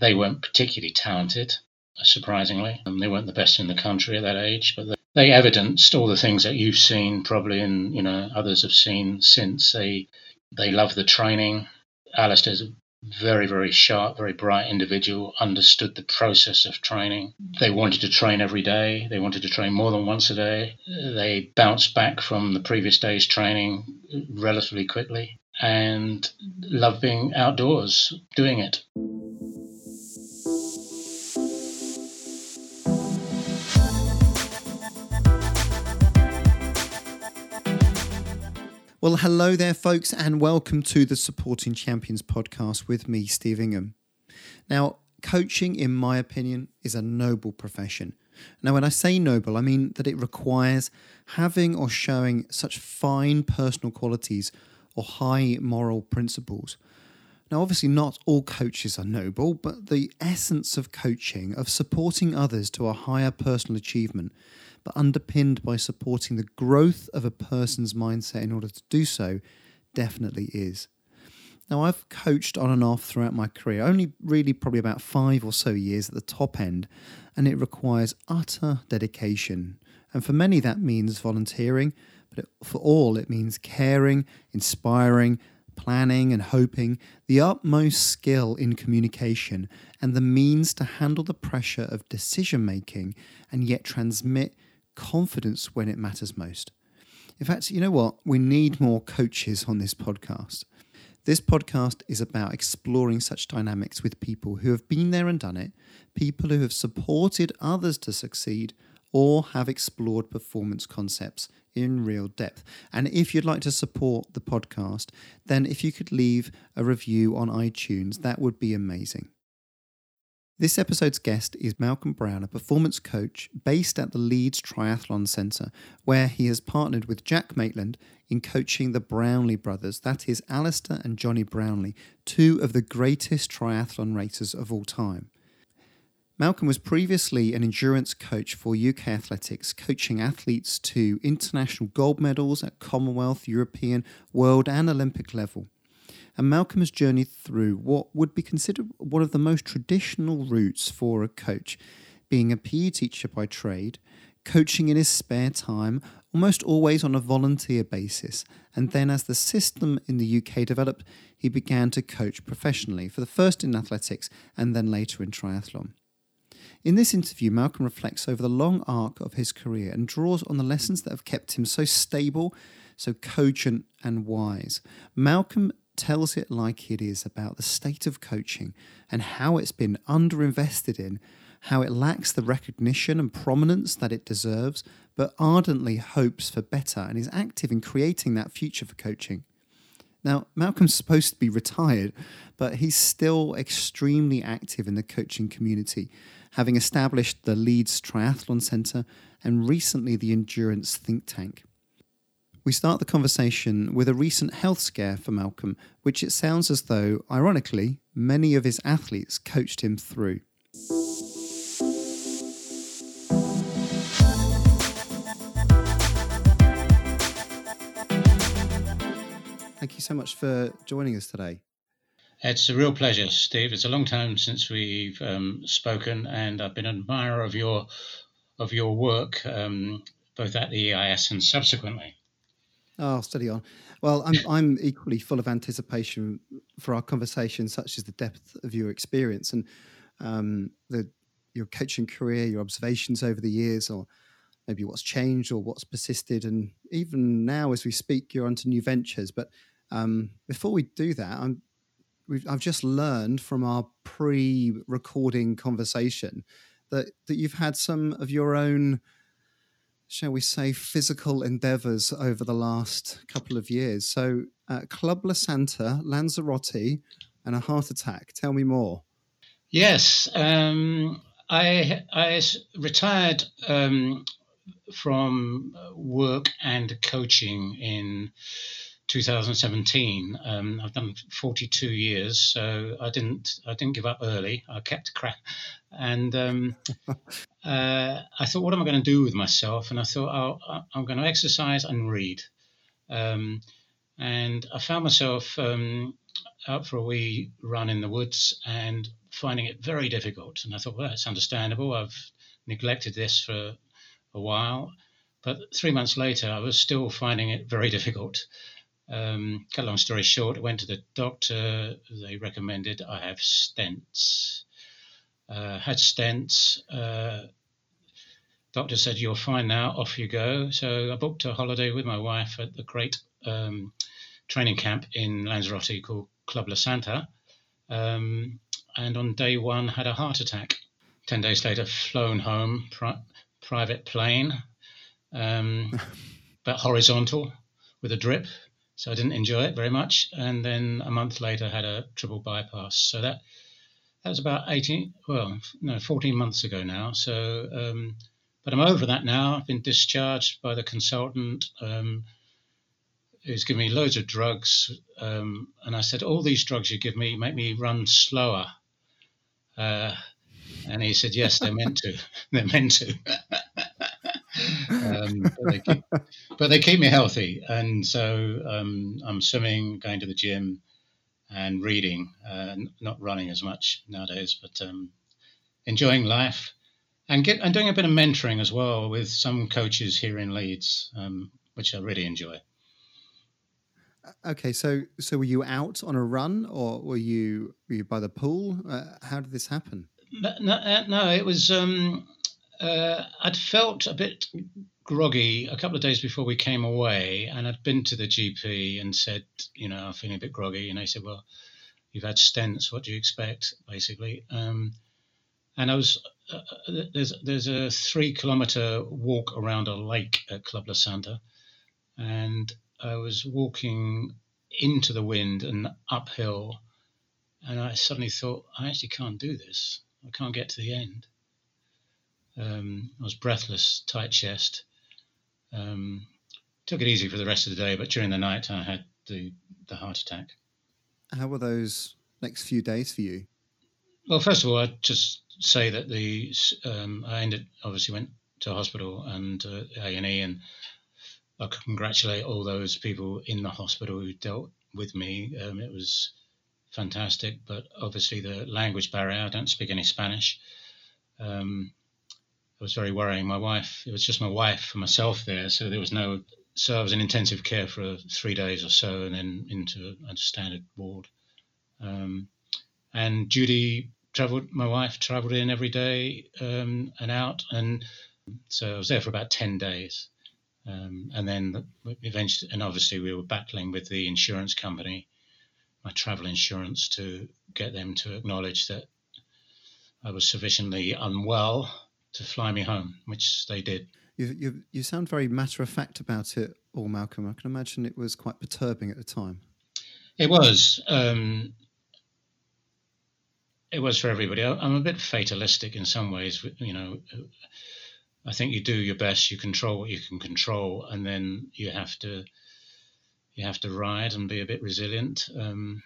They weren't particularly talented, surprisingly. Um, they weren't the best in the country at that age, but they evidenced all the things that you've seen, probably, and you know others have seen since. They they love the training. Alistair's a very very sharp, very bright individual. Understood the process of training. They wanted to train every day. They wanted to train more than once a day. They bounced back from the previous day's training relatively quickly and loved being outdoors doing it. Well, hello there, folks, and welcome to the Supporting Champions podcast with me, Steve Ingham. Now, coaching, in my opinion, is a noble profession. Now, when I say noble, I mean that it requires having or showing such fine personal qualities or high moral principles. Now, obviously, not all coaches are noble, but the essence of coaching, of supporting others to a higher personal achievement, but underpinned by supporting the growth of a person's mindset in order to do so, definitely is. Now, I've coached on and off throughout my career, only really probably about five or so years at the top end, and it requires utter dedication. And for many, that means volunteering, but for all, it means caring, inspiring, planning, and hoping, the utmost skill in communication, and the means to handle the pressure of decision making and yet transmit confidence when it matters most. In fact, you know what? We need more coaches on this podcast. This podcast is about exploring such dynamics with people who have been there and done it, people who have supported others to succeed, or have explored performance concepts in real depth. And if you'd like to support the podcast, then if you could leave a review on iTunes, that would be amazing. This episode's guest is Malcolm Brown, a performance coach based at the Leeds Triathlon Centre, where he has partnered with Jack Maitland in coaching the Brownlee brothers, that is, Alistair and Jonny Brownlee, two of the greatest triathlon racers of all time. Malcolm was previously an endurance coach for UK Athletics, coaching athletes to international gold medals at Commonwealth, European, World, and Olympic level and Malcolm has journeyed through what would be considered one of the most traditional routes for a coach, being a PE teacher by trade, coaching in his spare time, almost always on a volunteer basis. And then, as the system in the UK developed, he began to coach professionally, for the first in athletics and then later in triathlon. In this interview, Malcolm reflects over the long arc of his career and draws on the lessons that have kept him so stable, so cogent, and wise. Malcolm tells it like it is about the state of coaching and how it's been underinvested in, how it lacks the recognition and prominence that it deserves, but ardently hopes for better and is active in creating that future for coaching. Now, Malcolm's supposed to be retired, but he's still extremely active in the coaching community, having established the Leeds Triathlon Centre and recently the Endurance Think Tank. We start the conversation with a recent health scare for Malcolm, which it sounds as though, ironically, many of his athletes coached him through. Thank you so much for joining us today. It's a real pleasure, Steve. It's a long time since we've um, spoken, and I've been an admirer of your of your work, um, both at the EIS and subsequently. Oh, steady on. Well, I'm I'm equally full of anticipation for our conversation, such as the depth of your experience and um, the your coaching career, your observations over the years, or maybe what's changed or what's persisted, and even now as we speak, you're onto new ventures. But um, before we do that, I'm I've just learned from our pre-recording conversation that that you've had some of your own shall we say, physical endeavors over the last couple of years. So, uh, Club La Santa, Lanzarote, and a heart attack. Tell me more. Yes, um, I, I retired um, from work and coaching in 2017. Um, I've done 42 years, so I didn't I didn't give up early. I kept crack, and um, uh, I thought, what am I going to do with myself? And I thought, oh, I'm going to exercise and read. Um, and I found myself um, out for a wee run in the woods and finding it very difficult. And I thought, well, that's understandable. I've neglected this for a while. But three months later, I was still finding it very difficult. Um, cut a long story short, I went to the doctor. They recommended I have stents. Uh, had stents. Uh, doctor said, You're fine now, off you go. So I booked a holiday with my wife at the great um, training camp in Lanzarote called Club La Santa. Um, and on day one, had a heart attack. 10 days later, flown home, pri- private plane, um, but horizontal with a drip. So I didn't enjoy it very much. And then a month later, I had a triple bypass. So that that was about 18, well, no, 14 months ago now. So, um, but I'm over that now. I've been discharged by the consultant um, who's given me loads of drugs. Um, and I said, All these drugs you give me make me run slower. Uh, and he said, Yes, they're meant to. they're meant to. um, but, they keep, but, they keep, me healthy. And so um, I'm swimming, going to the gym, and reading, uh, not running as much nowadays, but um, enjoying life. And, get, and doing a bit of mentoring as well with some coaches here in Leeds, um, which I really enjoy. Okay, so so were you out on a run, or were you were you by the pool? Uh, how did this happen? No, no, uh, no it was. Um, uh, I'd felt a bit groggy a couple of days before we came away, and I'd been to the GP and said, you know, I'm feeling a bit groggy, and they said, well, you've had stents. What do you expect, basically? Um, and I was uh, uh there's there's a three kilometer walk around a lake at Club La Santa, and I was walking into the wind and uphill, and I suddenly thought, I actually can't do this. I can't get to the end. Um, I was breathless, tight chest. Um, took it easy for the rest of the day, but during the night I had the, the heart attack. How were those next few days for you? Well, first of all, I'd just say that the um, I ended obviously went to hospital and uh, A and E, and I congratulate all those people in the hospital who dealt with me. Um, it was fantastic, but obviously the language barrier. I don't speak any Spanish. Um, it was very worrying. My wife, it was just my wife and myself there, so there was no. So I was in intensive care for three days or so, and then into a standard ward. Um, and Judy travelled. My wife travelled in every day um, and out, and so I was there for about ten days. Um, and then eventually, and obviously, we were battling with the insurance company, my travel insurance, to get them to acknowledge that I was sufficiently unwell to fly me home, which they did. You, you, you sound very matter of fact about it all, Malcolm. I can imagine it was quite perturbing at the time. It was. Um, it was for everybody. I'm a bit fatalistic in some ways. You know, I think you do your best. You control what you can control, and then you have to you have to ride and be a bit resilient. Um,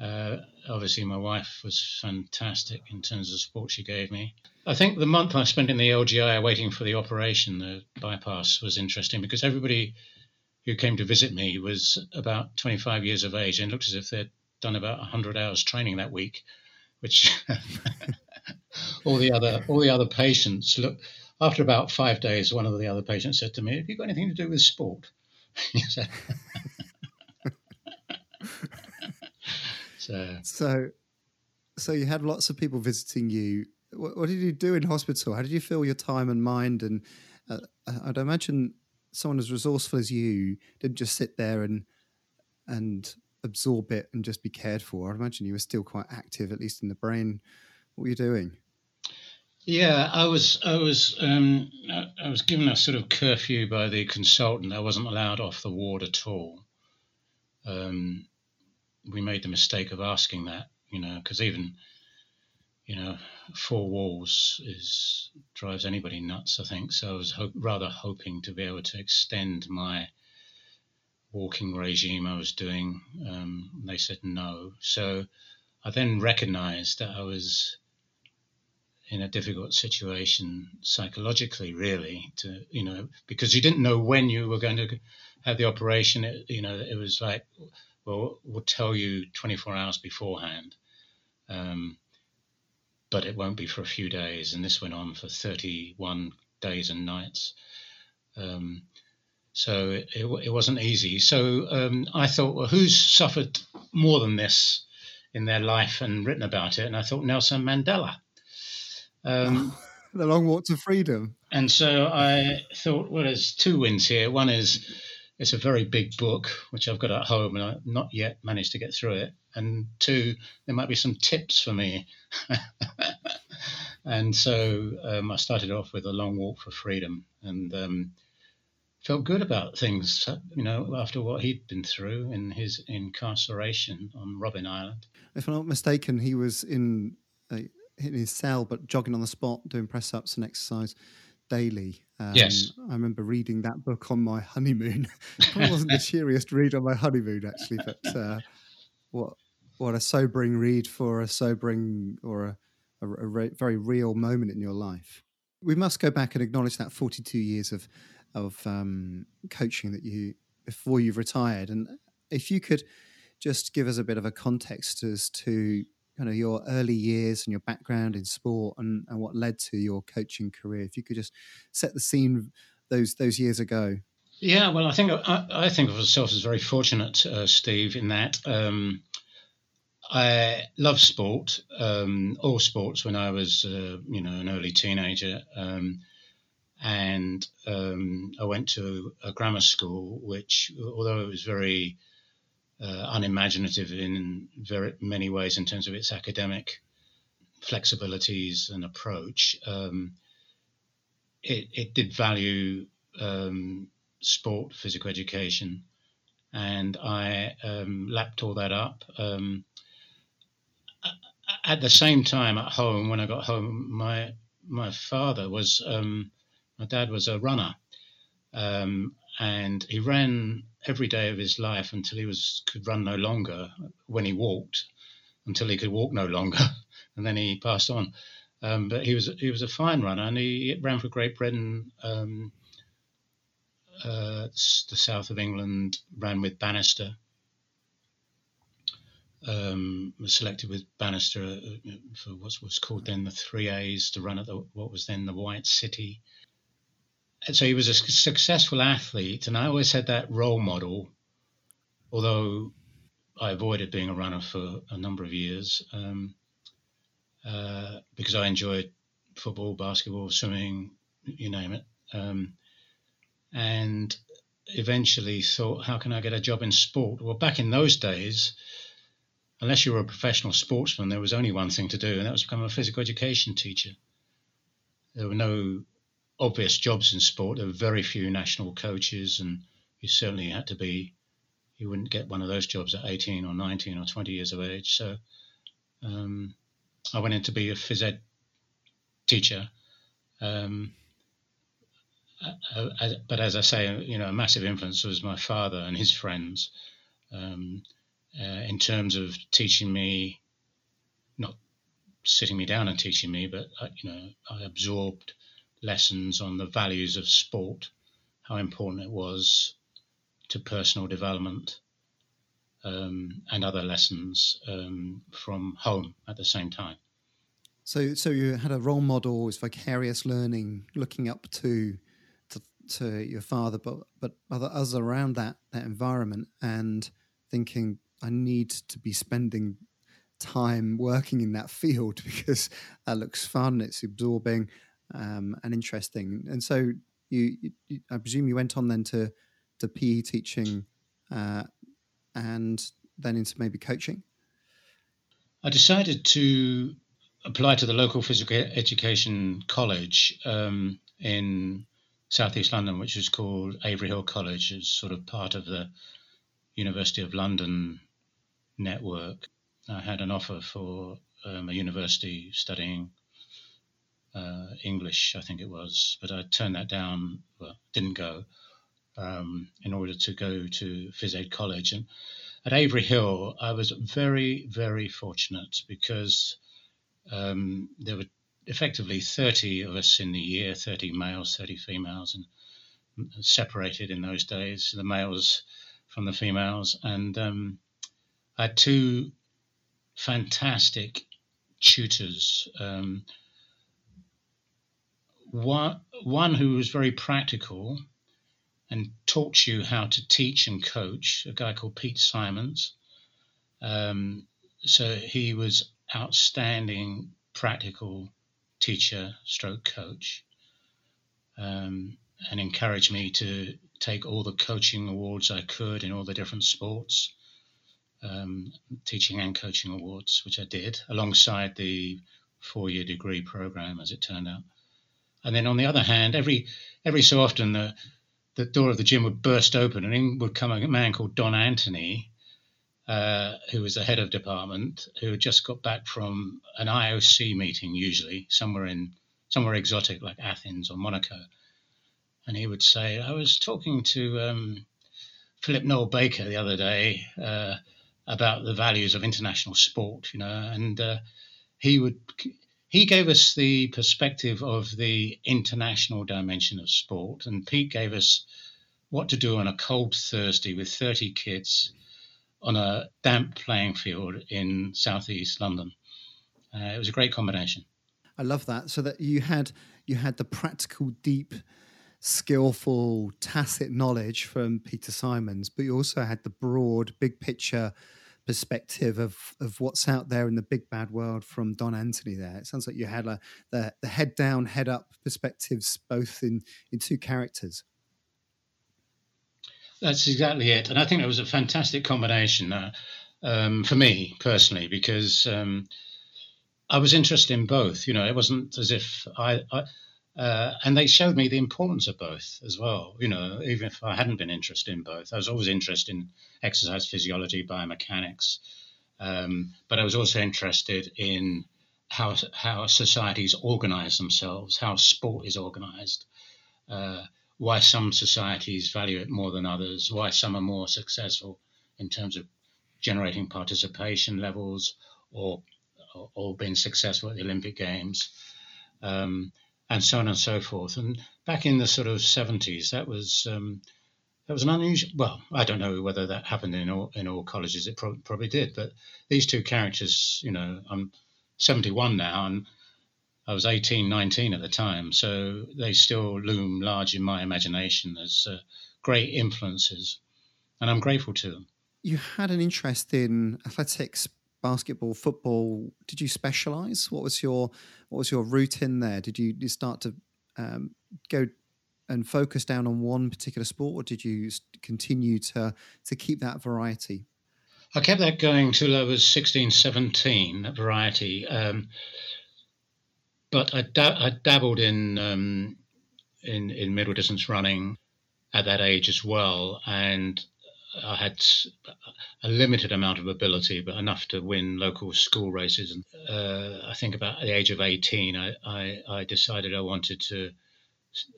uh, obviously, my wife was fantastic in terms of support she gave me. I think the month I spent in the LGI waiting for the operation, the bypass, was interesting because everybody who came to visit me was about 25 years of age and looked as if they'd done about 100 hours training that week, which all the other all the other patients look. After about five days, one of the other patients said to me, "Have you got anything to do with sport?" So, so, so you had lots of people visiting you. What, what, did you do in hospital? How did you fill your time and mind? And uh, I'd imagine someone as resourceful as you didn't just sit there and and absorb it and just be cared for. I'd imagine you were still quite active, at least in the brain. What were you doing? Yeah, I was. I was. Um, I was given a sort of curfew by the consultant. I wasn't allowed off the ward at all. Um, we made the mistake of asking that, you know, because even, you know, four walls is drives anybody nuts. I think so. I was rather hoping to be able to extend my walking regime I was doing. Um, they said no, so I then recognised that I was in a difficult situation psychologically, really, to you know, because you didn't know when you were going to have the operation. It, you know, it was like will will tell you 24 hours beforehand. Um, but it won't be for a few days. And this went on for 31 days and nights. Um, so it, it, it, wasn't easy. So um, I thought, well, who's suffered more than this in their life and written about it? And I thought Nelson Mandela. Um, the long walk to freedom. And so I thought, well, there's two wins here. One is it's a very big book, which I've got at home, and I've not yet managed to get through it. And two, there might be some tips for me. and so um, I started off with a long walk for freedom, and um, felt good about things. You know, after what he'd been through in his incarceration on Robben Island. If I'm not mistaken, he was in. In his cell, but jogging on the spot, doing press ups and exercise daily. Um, yes, I remember reading that book on my honeymoon. it wasn't the cheeriest read on my honeymoon, actually, but uh, what what a sobering read for a sobering or a, a, a re- very real moment in your life. We must go back and acknowledge that 42 years of of um, coaching that you before you've retired, and if you could just give us a bit of a context as to kind of your early years and your background in sport and, and what led to your coaching career. If you could just set the scene those those years ago. Yeah, well, I think I, I think of myself as very fortunate, uh, Steve, in that um, I love sport, um, all sports. When I was, uh, you know, an early teenager, um, and um, I went to a grammar school, which, although it was very uh, unimaginative in very many ways in terms of its academic flexibilities and approach. Um, it, it, did value um, sport, physical education, and I um, lapped all that up. Um, at the same time, at home, when I got home, my my father was um, my dad was a runner, um, and he ran every day of his life until he was could run no longer. When he walked, until he could walk no longer, and then he passed on. Um, but he was he was a fine runner, and he ran for Great Britain, um, uh, the south of England. Ran with Bannister. Um, was selected with Bannister uh, for what was called then the three A's to run at the, what was then the White City so he was a successful athlete, and I always had that role model. Although I avoided being a runner for a number of years um, uh, because I enjoyed football, basketball, swimming, you name it, um, and eventually thought, how can I get a job in sport? Well, back in those days, unless you were a professional sportsman, there was only one thing to do, and that was become a physical education teacher. There were no obvious jobs in sport. There were very few national coaches, and you certainly had to be. You wouldn't get one of those jobs at 18 or 19 or 20 years of age. So um, I went in to be a phys ed teacher. Um, but as I say, you know, a massive influence was my father and his friends um, uh, in terms of teaching me, not sitting me down and teaching me, but uh, you know, I absorbed lessons on the values of sport, how important it was to personal development, um, and other lessons um, from home at the same time. So, so you had a role model, was vicarious learning, looking up to, to, to your father, but but other others around that that environment, and thinking, I need to be spending time working in that field because that looks fun, it's absorbing, um, and interesting. And so you, you, I presume you went on then to to PE teaching, uh, and then into maybe coaching. I decided to apply to the local physical education college um, in southeast London, which is called Avery Hill College. It's sort of part of the University of London network. I had an offer for um, a university studying uh, English, I think it was, but I turned that down. Well, didn't go um, in order to go to Phys Ed College. And at Avery Hill, I was very, very fortunate because um, there were effectively 30 of us in the year 30 males, 30 females, and separated in those days, the males from the females. And um, I had two fantastic tutors. Um, one, one who was very practical and taught you how to teach and coach, a guy called Pete Simons. Um, so he was outstanding practical teacher stroke coach um, and encouraged me to take all the coaching awards I could in all the different sports, um, teaching and coaching awards, which I did alongside the four year degree program, as it turned out. And then on the other hand, every every so often the the door of the gym would burst open and in would come a man called Don Anthony, uh, who was the head of department, who had just got back from an IOC meeting, usually somewhere in somewhere exotic like Athens or Monaco, and he would say, "I was talking to um, Philip Noel Baker the other day uh, about the values of international sport, you know, and uh, he would." He gave us the perspective of the international dimension of sport, and Pete gave us what to do on a cold Thursday with 30 kids on a damp playing field in southeast London. Uh, it was a great combination. I love that. So that you had you had the practical, deep, skillful, tacit knowledge from Peter Simons, but you also had the broad, big picture perspective of of what's out there in the big bad world from Don Anthony. There, it sounds like you had a the, the head down, head up perspectives, both in in two characters. That's exactly it, and I think it was a fantastic combination uh, um, for me personally because um, I was interested in both. You know, it wasn't as if I, I uh, and they showed me the importance of both as well. You know, even if I hadn't been interested in both, I was always interested in exercise physiology, biomechanics, um, but I was also interested in how how societies organize themselves, how sport is organized. Uh, why some societies value it more than others, why some are more successful in terms of generating participation levels or or, being successful at the Olympic Games, um, and so on and so forth. And back in the sort of 70s, that was um, that was an unusual. Well, I don't know whether that happened in all in all colleges. It pro- probably did, but these two characters, you know, I'm 71 now, and I was 18, 19 at the time, so they still loom large in my imagination as uh, great influences, and I'm grateful to them. You had an interest in athletics, basketball, football. Did you specialize? What was your what was your route in there? Did you, you start to um, go and focus down on one particular sport, or did you continue to to keep that variety? I kept that going till I was 16, 17, that variety. Um, but I, da- I dabbled in, um, in in middle distance running at that age as well, and I had a limited amount of ability, but enough to win local school races. And uh, I think about the age of 18, I, I, I, decided I wanted to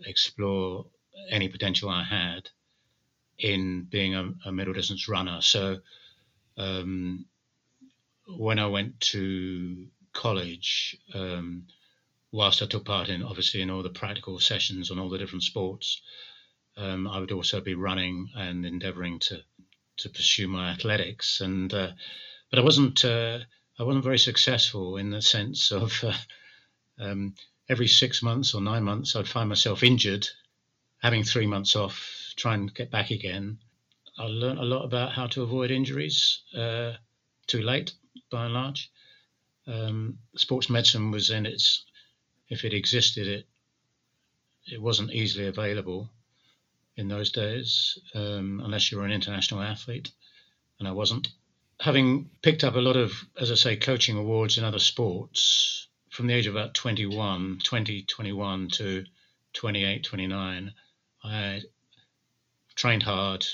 explore any potential I had in being a, a middle distance runner. So um, when I went to college, um, whilst I took part in obviously in all the practical sessions on all the different sports, um, I would also be running and endeavouring to to pursue my athletics. And uh, but I wasn't uh, I wasn't very successful in the sense of uh, um, every six months or nine months I'd find myself injured, having three months off, trying to get back again. I learned a lot about how to avoid injuries uh, too late, by and large. Um, sports medicine was in its if it existed, it it wasn't easily available in those days, um, unless you were an international athlete, and I wasn't. Having picked up a lot of, as I say, coaching awards in other sports from the age of about 21, 20, 21 to 28, 29, I trained hard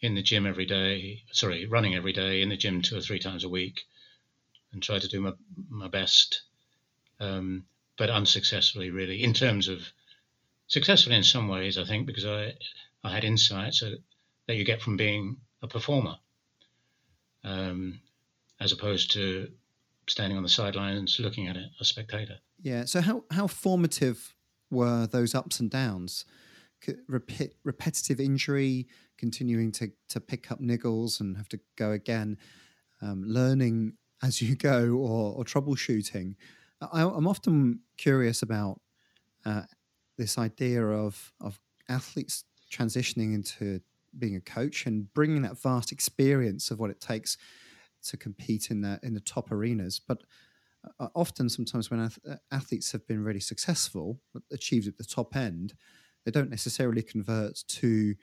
in the gym every day, sorry, running every day, in the gym two or three times a week, and tried to do my, my best. Um, but unsuccessfully, really, in terms of successfully in some ways, I think, because I I had insights that you get from being a performer, um, as opposed to standing on the sidelines looking at it, a spectator. Yeah. So how how formative were those ups and downs? Repetitive injury, continuing to to pick up niggles and have to go again, um, learning as you go or, or troubleshooting. I, am often curious about uh, this idea of of athletes transitioning into being a coach and bringing that vast experience of what it takes to compete in the in the top arenas. But uh, often, sometimes when uh, athletes have been really successful, achieved at the top end, they don't necessarily convert to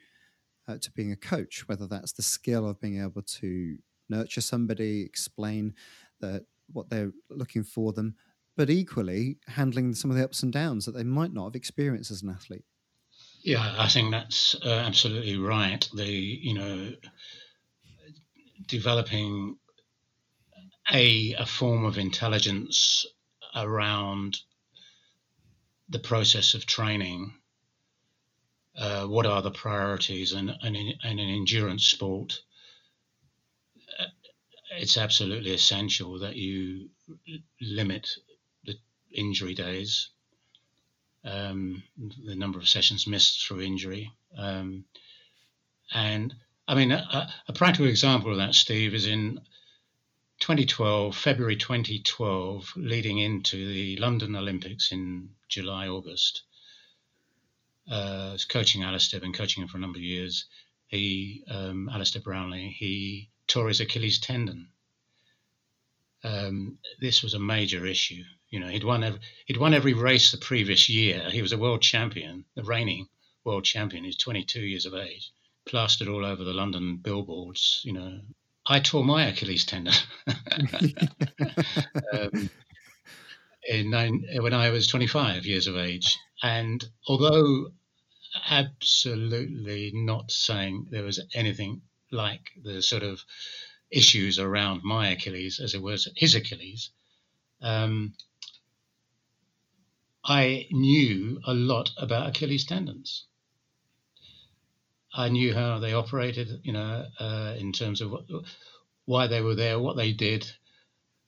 uh, to being a coach. Whether that's the skill of being able to nurture somebody, explain that what they're looking for them, but equally handling some of the ups and downs that they might not have experienced as an athlete. Yeah, I think that's uh, absolutely right. The you know developing a a form of intelligence around the process of training. Uh, what are the priorities and, in, in endurance sport? Uh, it's absolutely essential that you limit injury days, um, the number of sessions missed through injury. Um, and I mean, a, a, practical example of that, Steve, is in 2012, February 2012, leading into the London Olympics in July, August. Uh, I was coaching Alistair, been coaching him for a number of years. He, um, Alistair Brownlee, he tore his Achilles tendon. Um, this was a major issue. You know, he'd won every, he'd won every race the previous year. He was a world champion, the reigning world champion. He's 22 years of age, plastered all over the London billboards. You know, I tore my Achilles tendon um, in nine, when I was 25 years of age. And although absolutely not saying there was anything like the sort of issues around my Achilles as it was his Achilles, um, I knew a lot about Achilles tendons. I knew how they operated, you know, uh, in terms of what, why they were there, what they did,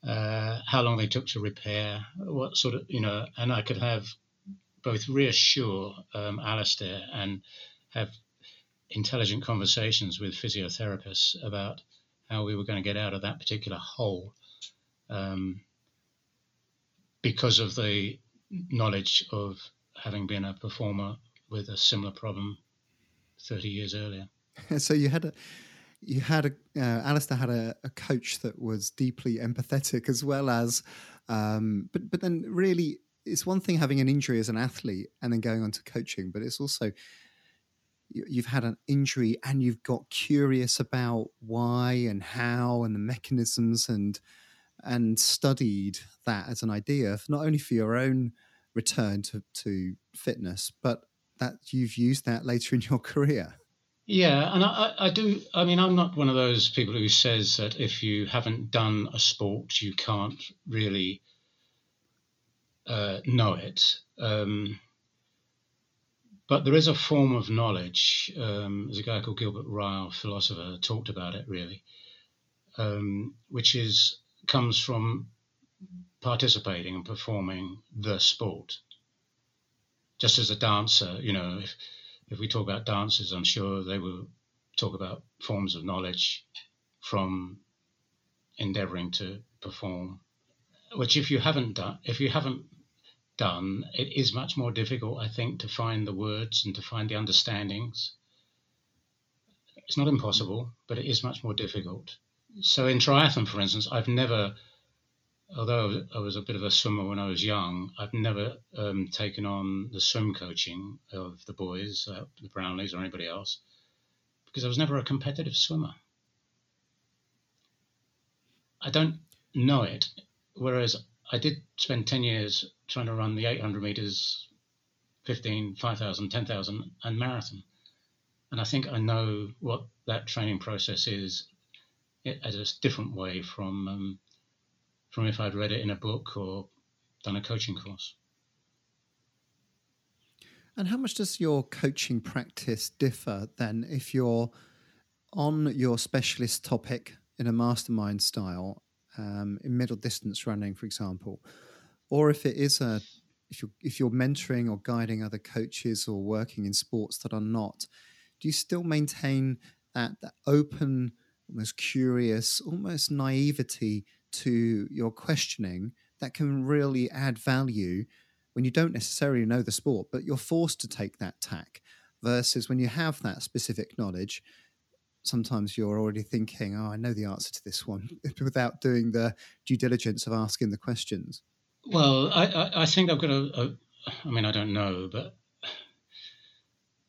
uh, how long they took to repair, what sort of, you know, and I could have both reassure um, Alistair and have intelligent conversations with physiotherapists about how we were going to get out of that particular hole um, because of the knowledge of having been a performer with a similar problem 30 years earlier. so you had a you had a uh, Alistair had a, a, coach that was deeply empathetic as well as um, but but then really it's one thing having an injury as an athlete and then going on to coaching but it's also you've had an injury and you've got curious about why and how and the mechanisms and and studied that as an idea not only for your own return to, to fitness but that you've used that later in your career. Yeah, and I, I do. I mean, I'm not one of those people who says that if you haven't done a sport, you can't really uh, know it. Um, but there is a form of knowledge. Um, there's a guy called Gilbert Ryle, philosopher, talked about it really, um, which is comes from participating and performing the sport just as a dancer, you know, if, if we talk about dancers, I'm sure they will talk about forms of knowledge from endeavoring to perform, which if you haven't done, if you haven't done, it is much more difficult, I think, to find the words and to find the understandings. It's not impossible, but it is much more difficult. So in triathlon, for instance, I've never although I was a bit of a swimmer when I was young, I've never um, taken on the swim coaching of the boys, uh, the Brownlees, or anybody else, because I was never a competitive swimmer. I don't know it, whereas I did spend 10 years trying to run the 800 meters, 15, 5,000, 10,000, and marathon. And I think I know what that training process is as a different way from um, from if I'd read it in a book or done a coaching course. And how much does your coaching practice differ then if you're on your specialist topic in a mastermind style, um, in middle distance running, for example, or if it is a if you're if you're mentoring or guiding other coaches or working in sports that are not, do you still maintain that that open, almost curious, almost naivety to your questioning that can really add value when you don't necessarily know the sport, but you're forced to take that tack versus when you have that specific knowledge. Sometimes you're already thinking, oh, I know the answer to this one without doing the due diligence of asking the questions. Well, I, I, I think I've got a, a, I mean, I don't know, but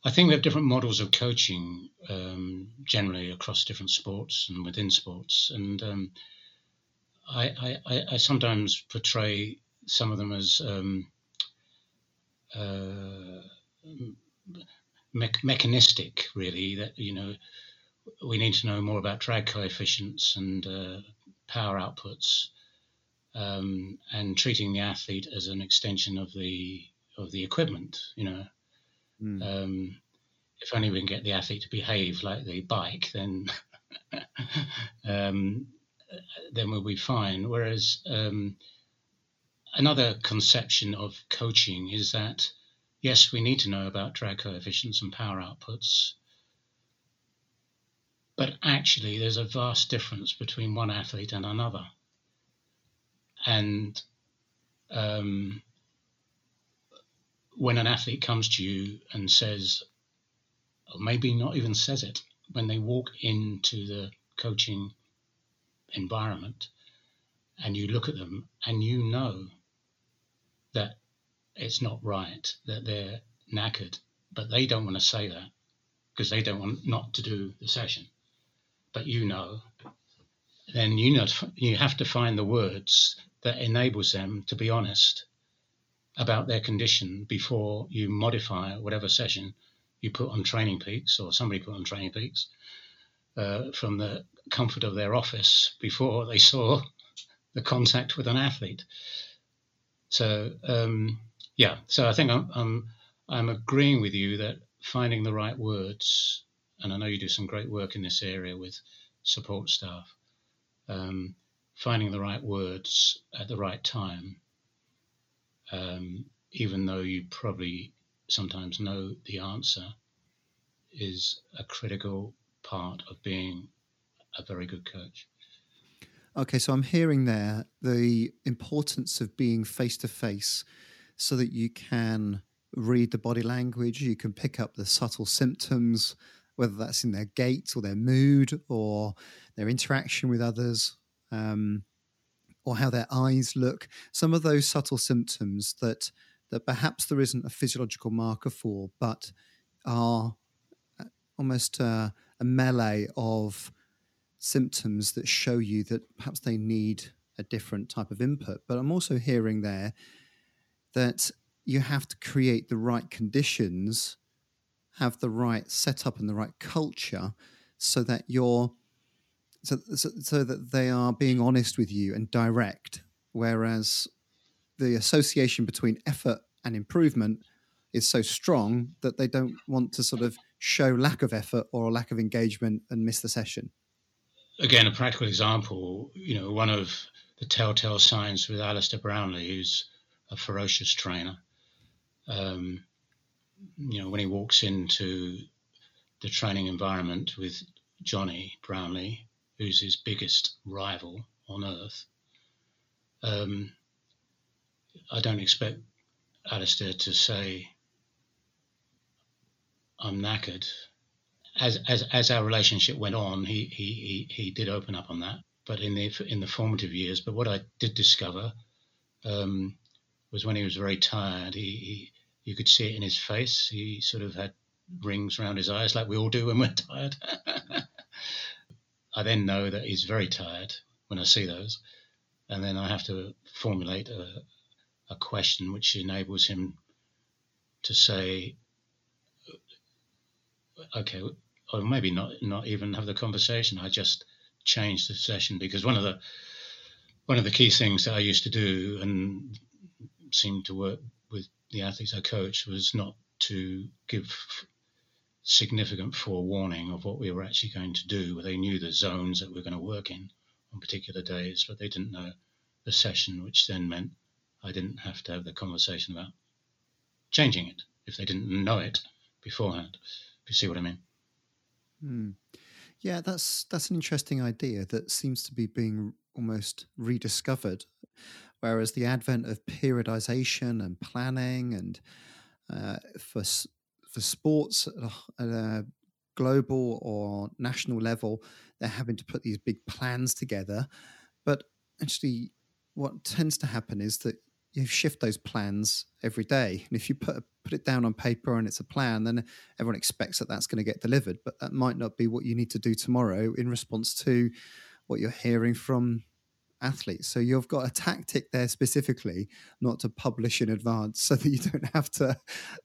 I think we have different models of coaching um, generally across different sports and within sports. And um, I, I, I, sometimes portray some of them as um, uh, me- mechanistic, really, that, you know, we need to know more about drag coefficients and uh, power outputs um, and treating the athlete as an extension of the of the equipment, you know. Mm. Um, if only we can get the athlete to behave like the bike, then um, then we'll be fine. Whereas um, another conception of coaching is that yes, we need to know about drag coefficients and power outputs, but actually there's a vast difference between one athlete and another, and um, when an athlete comes to you and says, or maybe not even says it, when they walk into the coaching environment and you look at them and you know that it's not right, that they're knackered, but they don't want to say that because they don't want not to do the session. But you know, then you know you have to find the words that enables them to be honest about their condition before you modify whatever session you put on Training Peaks or somebody put on Training Peaks uh, from the comfort of their office before they saw the contact with an athlete. So um, yeah, so I think I'm, I'm I'm agreeing with you that finding the right words, and I know you do some great work in this area with support staff. Um, finding the right words at the right time um, even though you probably sometimes know the answer, is a critical part of being a very good coach. Okay, so I'm hearing there the importance of being face to face so that you can read the body language, you can pick up the subtle symptoms, whether that's in their gait or their mood or their interaction with others. Um, or how their eyes look, some of those subtle symptoms that that perhaps there isn't a physiological marker for, but are uh, almost a, a melee of symptoms that show you that perhaps they need a different type of input. But I'm also hearing there that you have to create the right conditions, have the right setup and the right culture so that you're so, so, so that they are being honest with you and direct, whereas the association between effort and improvement is so strong that they don't want to sort of show lack of effort or a lack of engagement and miss the session. Again, a practical example, you know, one of the telltale signs with Alistair Brownlee, who's a ferocious trainer, um, you know, when he walks into the training environment with Jonny Brownlee, who's his biggest rival on earth. Um, I don't expect Alistair to say, I'm knackered. As, as, as our relationship went on, he, he, he, he did open up on that, but in the, in the formative years. But what I did discover um, was when he was very tired, he, he, you could see it in his face. He sort of had rings around his eyes, like we all do when we're tired. I then know that he's very tired when I see those, and then I have to formulate a, a question which enables him to say, okay, or maybe not not even have the conversation. I just change the session because one of the one of the key things that I used to do and seemed to work with the athletes I coached was not to give significant forewarning of what we were actually going to do. They knew the zones that we were going to work in on particular days, but they didn't know the session, which then meant I didn't have to have the conversation about changing it if they didn't know it beforehand. If you see what I mean. Hmm. Yeah, that's that's an interesting idea that seems to be being almost rediscovered. Whereas the advent of periodization and planning and uh, for for sports at a global or national level, they're having to put these big plans together. But actually, what tends to happen is that you shift those plans every day. And if you put put it down on paper and it's a plan, then everyone expects that that's going to get delivered. But that might not be what you need to do tomorrow in response to what you're hearing from athletes. So you've got a tactic there specifically, not to publish in advance, so that you don't have to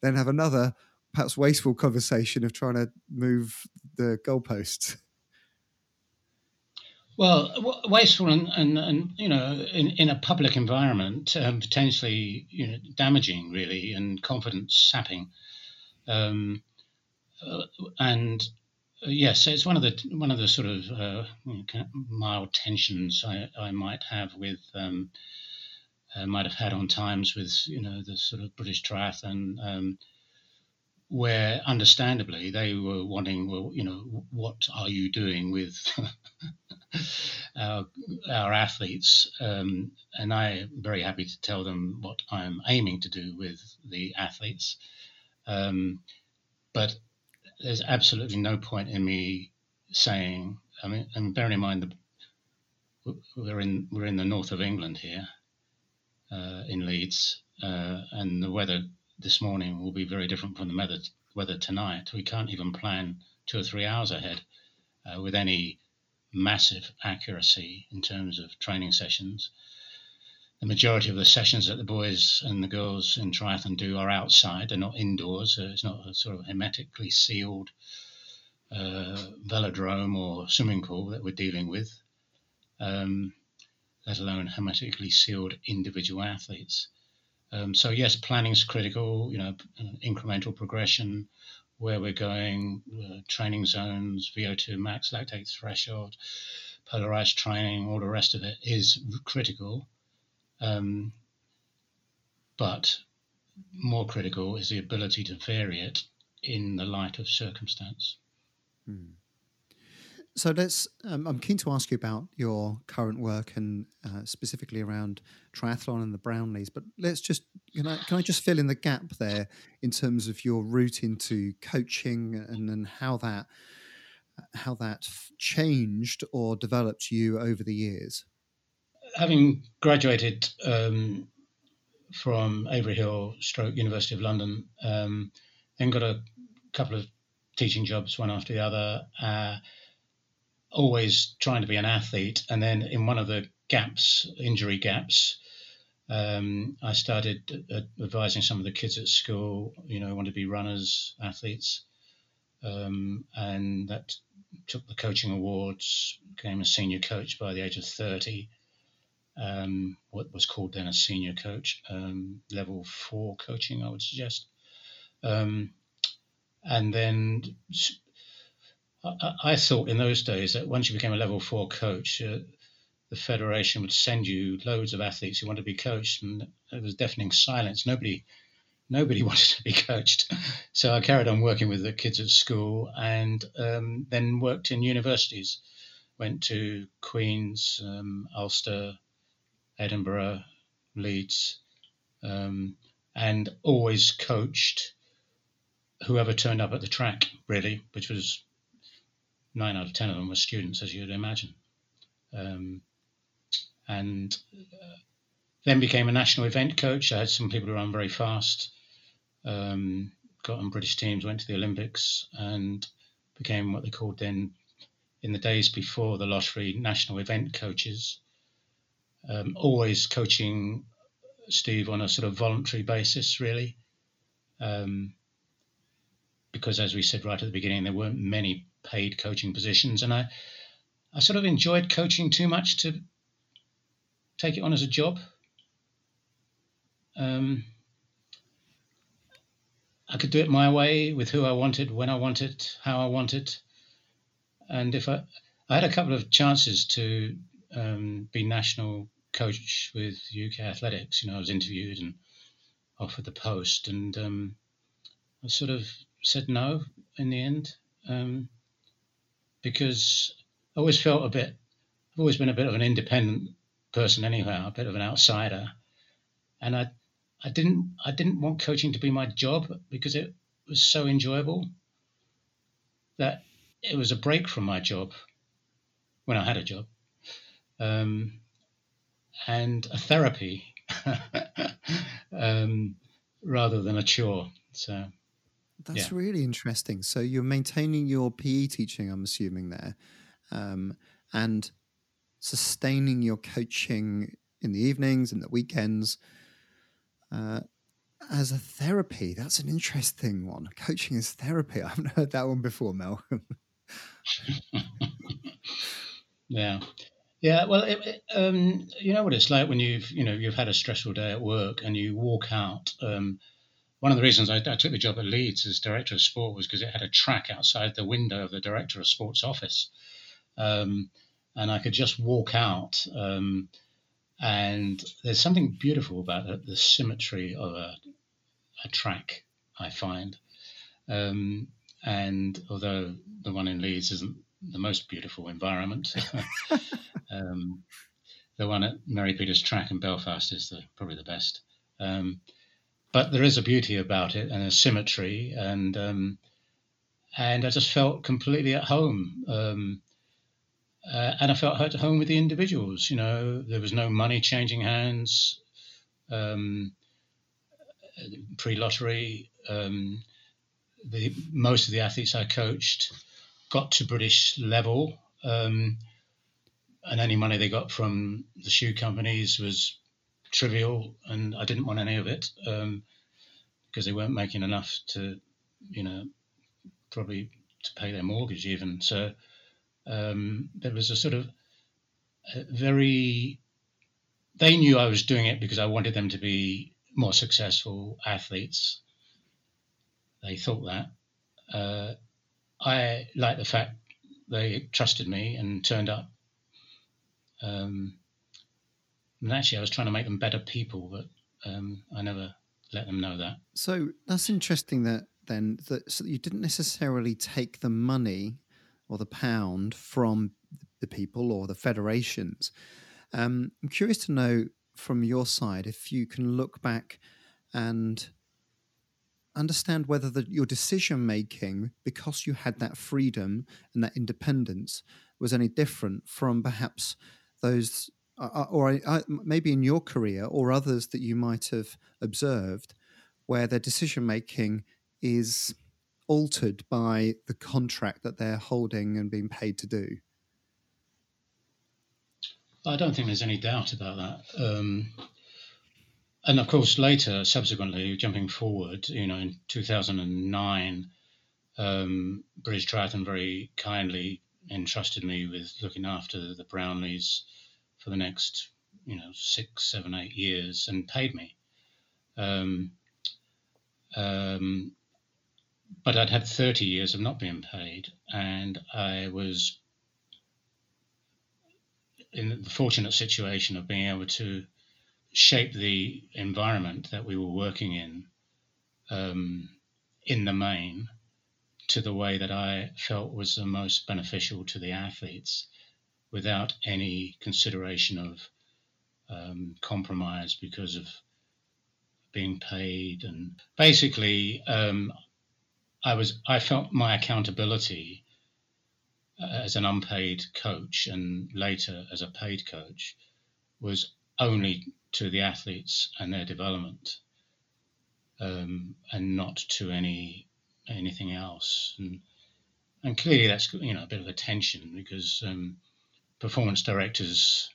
then have another perhaps wasteful conversation of trying to move the goalposts. Well, wasteful and, and, and you know, in, in a public environment, um, potentially you know, damaging, really, and confidence sapping. Um, uh, and uh, yes, it's one of the one of the sort of uh, mild tensions I, I might have with um, uh, might have had on times with you know the sort of British triathlon um, where understandably they were wanting, well, you know, what are you doing with our, our athletes? Um, and I'm very happy to tell them what I'm aiming to do with the athletes. Um, but there's absolutely no point in me saying, I mean, and bearing in mind that we're in we're in the north of England here, uh, in Leeds, uh, and the weather this morning will be very different from the weather, tonight. We can't even plan two or three hours ahead uh, with any massive accuracy in terms of training sessions. The majority of the sessions that the boys and the girls in triathlon do are outside, they're not indoors. Uh, it's not a sort of hermetically sealed uh, velodrome or swimming pool that we're dealing with, um, let alone hermetically sealed individual athletes. Um, so yes, planning is critical. You know, incremental progression, where we're going, uh, training zones, VO2 max, lactate threshold, polarized training, all the rest of it is critical. Um, but more critical is the ability to vary it in the light of circumstance. Hmm. So let's. Um, I'm keen to ask you about your current work and uh, specifically around triathlon and the Brownlees. But let's just, you know, can I just fill in the gap there in terms of your route into coaching and then how that how that changed or developed you over the years? Having graduated um, from Avery Hill, Stroke University of London, um, then got a couple of teaching jobs, one after the other. Uh, always trying to be an athlete. And then in one of the gaps, injury gaps, um, I started advising some of the kids at school, you know, want to be runners, athletes. Um, and that took the coaching awards, became a senior coach by the age of 30. Um, what was called then a senior coach, um, level four coaching, I would suggest. Um, and then I, I, thought in those days that once you became a level four coach, uh, the federation would send you loads of athletes who wanted to be coached, and there was deafening silence. Nobody, nobody wanted to be coached. So I carried on working with the kids at school, and um, then worked in universities. Went to Queen's, um, Ulster, Edinburgh, Leeds, um, and always coached whoever turned up at the track, really, which was nine out of ten of them were students, as you'd imagine. Um, and uh, then became a national event coach. I had some people who ran very fast, um, got on British teams, went to the Olympics, and became what they called then, in the days before the lottery, national event coaches. Um, always coaching Steve on a sort of voluntary basis, really. Um, because, as we said right at the beginning, there weren't many paid coaching positions, and I, I sort of enjoyed coaching too much to take it on as a job. Um, I could do it my way with who I wanted, when I wanted, how I wanted, and if I, I had a couple of chances to um, be national coach with UK athletics. You know, I was interviewed and offered the post, and um, I sort of said no in the end. Um, because I always felt a bit. I've always been a bit of an independent person, anyhow, a bit of an outsider, and I, I didn't, I didn't want coaching to be my job because it was so enjoyable that it was a break from my job when I had a job, um, and a therapy um, rather than a chore. So that's yeah. really interesting. So you're maintaining your PE teaching, I'm assuming there, um, and sustaining your coaching in the evenings and the weekends. Uh, as a therapy, that's an interesting one. Coaching as therapy. I haven't heard that one before, Malcolm. yeah, yeah. Well, it, it, um, you know what it's like when you've you know you've had a stressful day at work and you walk out. Um, one of the reasons I, I, took the job at Leeds as director of sport was because it had a track outside the window of the director of sports office, um, and I could just walk out. Um, and there's something beautiful about the, the symmetry of a, a, track. I find, um, and although the one in Leeds isn't the most beautiful environment, um, the one at Mary Peters Track in Belfast is the, probably the best. Um, but there is a beauty about it and a symmetry, and um, and I just felt completely at home. Um, uh, and I felt at home with the individuals. You know, there was no money changing hands um, pre-lottery. Um, the most of the athletes I coached got to British level, um, and any money they got from the shoe companies was trivial, and I didn't want any of it um, because they weren't making enough to, you know, probably to pay their mortgage even. So um, there was a sort of a very. They knew I was doing it because I wanted them to be more successful athletes. They thought that. Uh, I like the fact they trusted me and turned up. Um, and actually, I was trying to make them better people, but um, I never let them know that. So that's interesting that then that so you didn't necessarily take the money or the pound from the people or the federations. Um, I'm curious to know from your side if you can look back and understand whether the, your decision making, because you had that freedom and that independence, was any different from perhaps those or maybe in your career or others that you might have observed where their decision making is altered by the contract that they're holding and being paid to do? I don't think there's any doubt about that. Um, and of course, later, subsequently, jumping forward, you know, in 2009, um, British Triathlon very kindly entrusted me with looking after the Brownlees for the next, you know, six, seven, eight years and paid me. Um, um, but I'd had 30 years of not being paid, and I was in the fortunate situation of being able to shape the environment that we were working in um, in the main to the way that I felt was the most beneficial to the athletes without any consideration of um, compromise because of being paid. And basically um, I was I felt my accountability uh, as an unpaid coach and later as a paid coach was only to the athletes and their development um, and not to any anything else. And and clearly that's you know a bit of a tension because um, performance directors,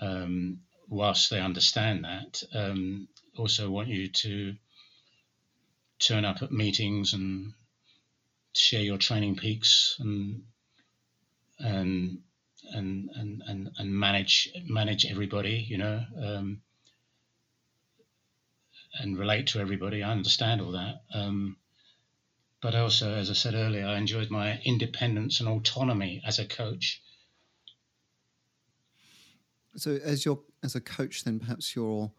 um, whilst they understand that, um, also want you to turn up at meetings and share your training peaks and and and and and, and manage manage everybody, you know, um, and relate to everybody. I understand all that. Um, but also, as I said earlier, I enjoyed my independence and autonomy as a coach. So, as your as a coach, then perhaps you're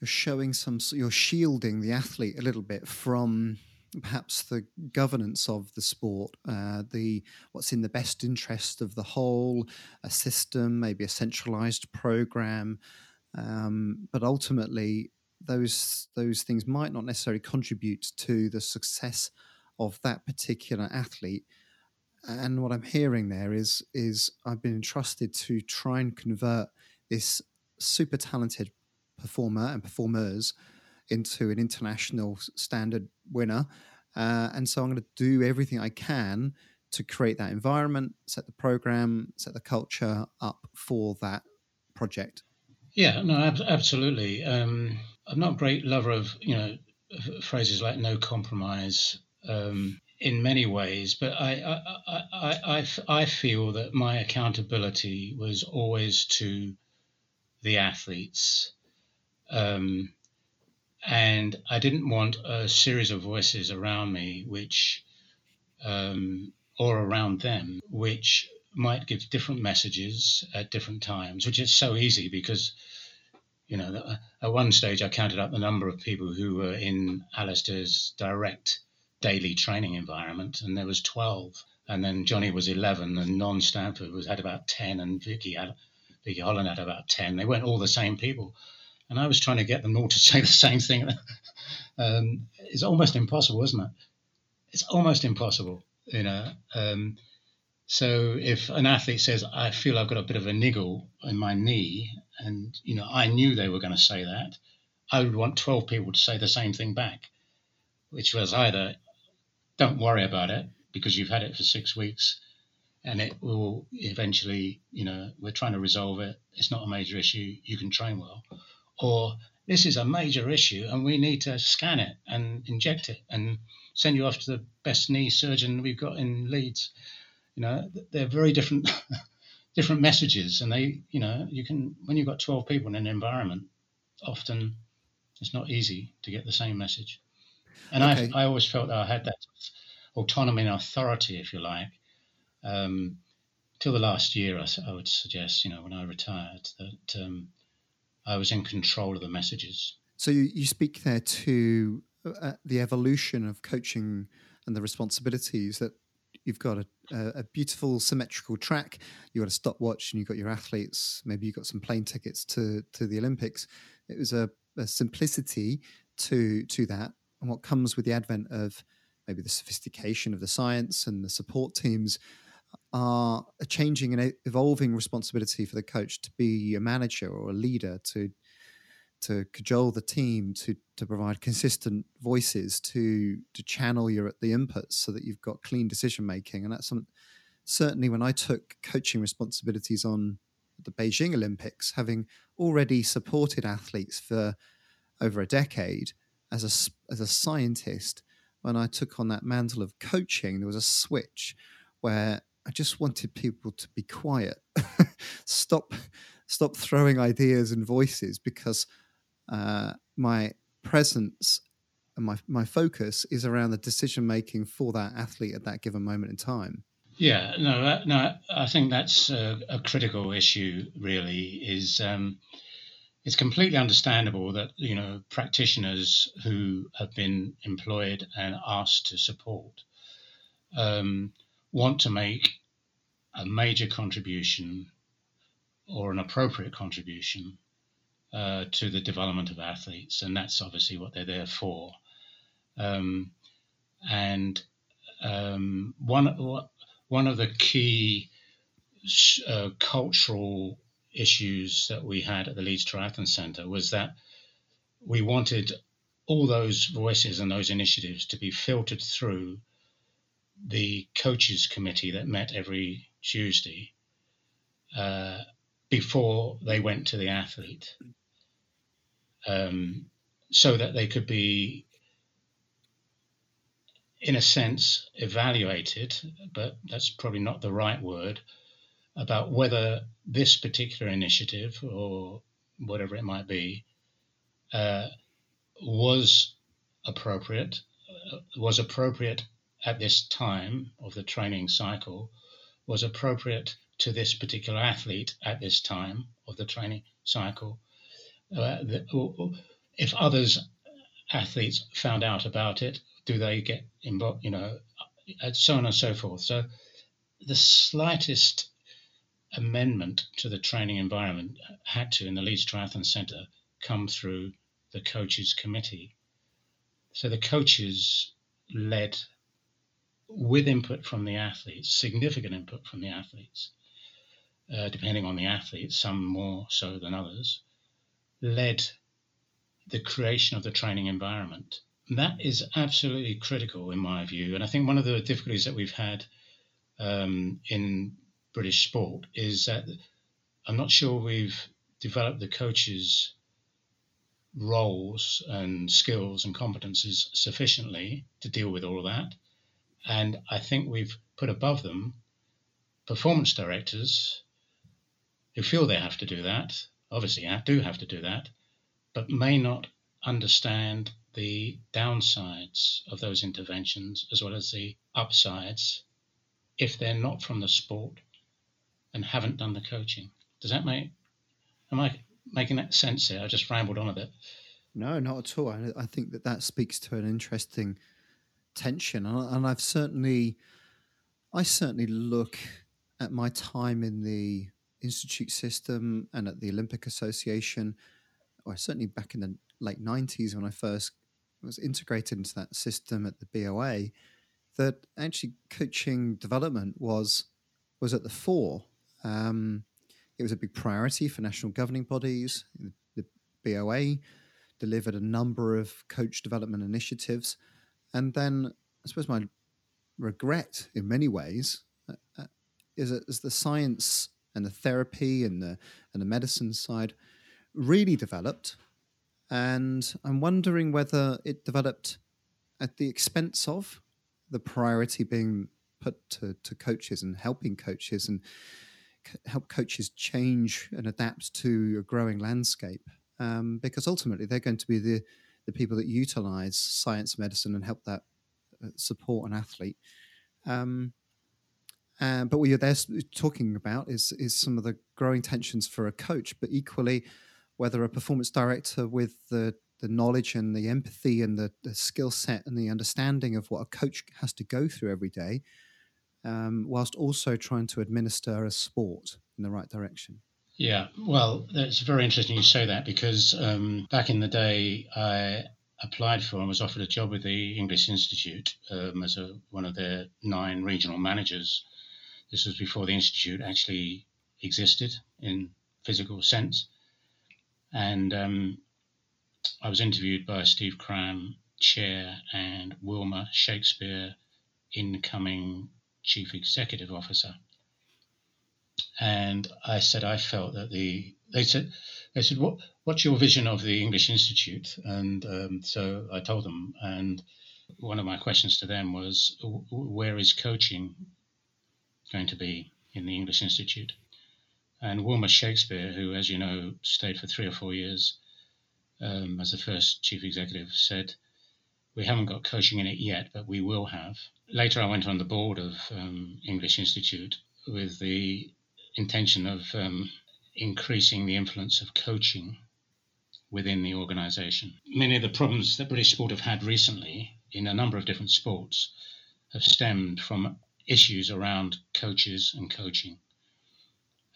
you're showing some you're shielding the athlete a little bit from perhaps the governance of the sport, uh, the what's in the best interest of the whole, a system, maybe a centralized program, um, but ultimately those those things might not necessarily contribute to the success of that particular athlete. And what I'm hearing there is is I've been entrusted to try and convert this super talented performer and performers into an international standard winner. Uh, and so I'm going to do everything I can to create that environment, set the program, set the culture up for that project. Yeah, no, ab- absolutely. Um, I'm not a great lover of you know phrases like "no compromise" um, in many ways, but I I, I, I, I feel that my accountability was always to the athletes. Um, and I didn't want a series of voices around me, which, um, or around them, which might give different messages at different times, which is so easy because, you know, at one stage I counted up the number of people who were in Alastair's direct daily training environment, and there was 12. And then Jonny was 11, and Non Stanford was had about 10, and Vicky had Vicky Holland had about 10. They weren't all the same people and I was trying to get them all to say the same thing. um, it's almost impossible, isn't it? It's almost impossible, you know. Um, so if an athlete says, "I feel I've got a bit of a niggle in my knee," and you know, I knew they were going to say that, I would want twelve people to say the same thing back, which was either, "Don't worry about it because you've had it for six weeks." and it will eventually, you know, we're trying to resolve it. It's not a major issue. You can train well or this is a major issue and we need to scan it and inject it and send you off to the best knee surgeon we've got in Leeds. You know, they're very different different messages and they, you know, you can when you've got 12 people in an environment, often it's not easy to get the same message. And okay. I, I always felt that I had that autonomy and authority, if you like, um, till the last year. I, I, would suggest, you know, when I retired, that um, I was in control of the messages. So you, you speak there to uh, the evolution of coaching and the responsibilities that you've got a, a, beautiful symmetrical track. You've got a stopwatch and you've got your athletes. Maybe you've got some plane tickets to, to the Olympics. It was a, a simplicity to, to that. And what comes with the advent of maybe the sophistication of the science and the support teams are a changing and evolving responsibility for the coach to be a manager or a leader to to cajole the team to to provide consistent voices to to channel your the inputs so that you've got clean decision making. And that's some, certainly when I took coaching responsibilities on the Beijing Olympics having already supported athletes for over a decade as a as a scientist when I took on that mantle of coaching there was a switch where I just wanted people to be quiet, stop, stop throwing ideas and voices because uh, my presence and my my focus is around the decision making for that athlete at that given moment in time. Yeah, no, no, I think that's a, a critical issue. Really, is um, it's completely understandable that you know practitioners who have been employed and asked to support um, want to make a major contribution or an appropriate contribution uh, to the development of athletes, and that's obviously what they're there for. Um, and um, one one of the key uh, cultural issues that we had at the Leeds Triathlon Centre was that we wanted all those voices and those initiatives to be filtered through the coaches committee that met every Tuesday uh, before they went to the athlete, um, so that they could be, in a sense, evaluated, but that's probably not the right word, about whether this particular initiative or whatever it might be uh, was appropriate, uh, was appropriate at this time of the training cycle was appropriate to this particular athlete at this time of the training cycle. Uh, the, if others athletes found out about it, do they get involved? You know, so on and so forth. So the slightest amendment to the training environment had to, in the Leeds Triathlon Centre, come through the coaches committee. So the coaches led with input from the athletes, significant input from the athletes, uh, depending on the athletes, some more so than others, led the creation of the training environment. And that is absolutely critical in my view. And I think one of the difficulties that we've had um, in British sport is that I'm not sure we've developed the coaches' roles and skills and competences sufficiently to deal with all of that. And I think we've put above them performance directors who feel they have to do that, obviously do have to do that, but may not understand the downsides of those interventions as well as the upsides if they're not from the sport and haven't done the coaching. Does that make am I making that sense here? I just rambled on a bit. No, not at all. I, I think that that speaks to an interesting tension, and, and I've certainly, I certainly look at my time in the institute system and at the Olympic Association, or certainly back in the late nineties when I first was integrated into that system at the BOA, that actually coaching development was was at the fore um, it was a big priority for national governing bodies. The BOA delivered a number of coach development initiatives. And then I suppose my regret in many ways uh, uh is that as the science and the therapy and the, and the medicine side really developed, and I'm wondering whether it developed at the expense of the priority being put to, to coaches and helping coaches and help coaches change and adapt to a growing landscape um, because ultimately they're going to be the, the people that utilize science medicine and help that uh, support an athlete. Um, uh, but what you're there talking about is is some of the growing tensions for a coach, but equally whether a performance director with the the knowledge and the empathy and the, the skill set and the understanding of what a coach has to go through every day um, whilst also trying to administer a sport in the right direction. Yeah, well, it's very interesting you say that because um, back in the day, I applied for and was offered a job with the English Institute um, as a, one of their nine regional managers. This was before the Institute actually existed in physical sense. And um, I was interviewed by Steve Cram, chair, and Wilma Shakespeare, incoming chief executive officer. And I said I felt that the they said they said what what's your vision of the English Institute? And um, so I told them, and one of my questions to them was where is coaching going to be in the English Institute? And Wilma Shakespeare, who, as you know, stayed for three or four years um, as the first chief executive, said we haven't got coaching in it yet, but we will have. Later, I went on the board of um, English Institute with the intention of um, increasing the influence of coaching within the organisation. Many of the problems that British sport have had recently in a number of different sports have stemmed from issues around coaches and coaching.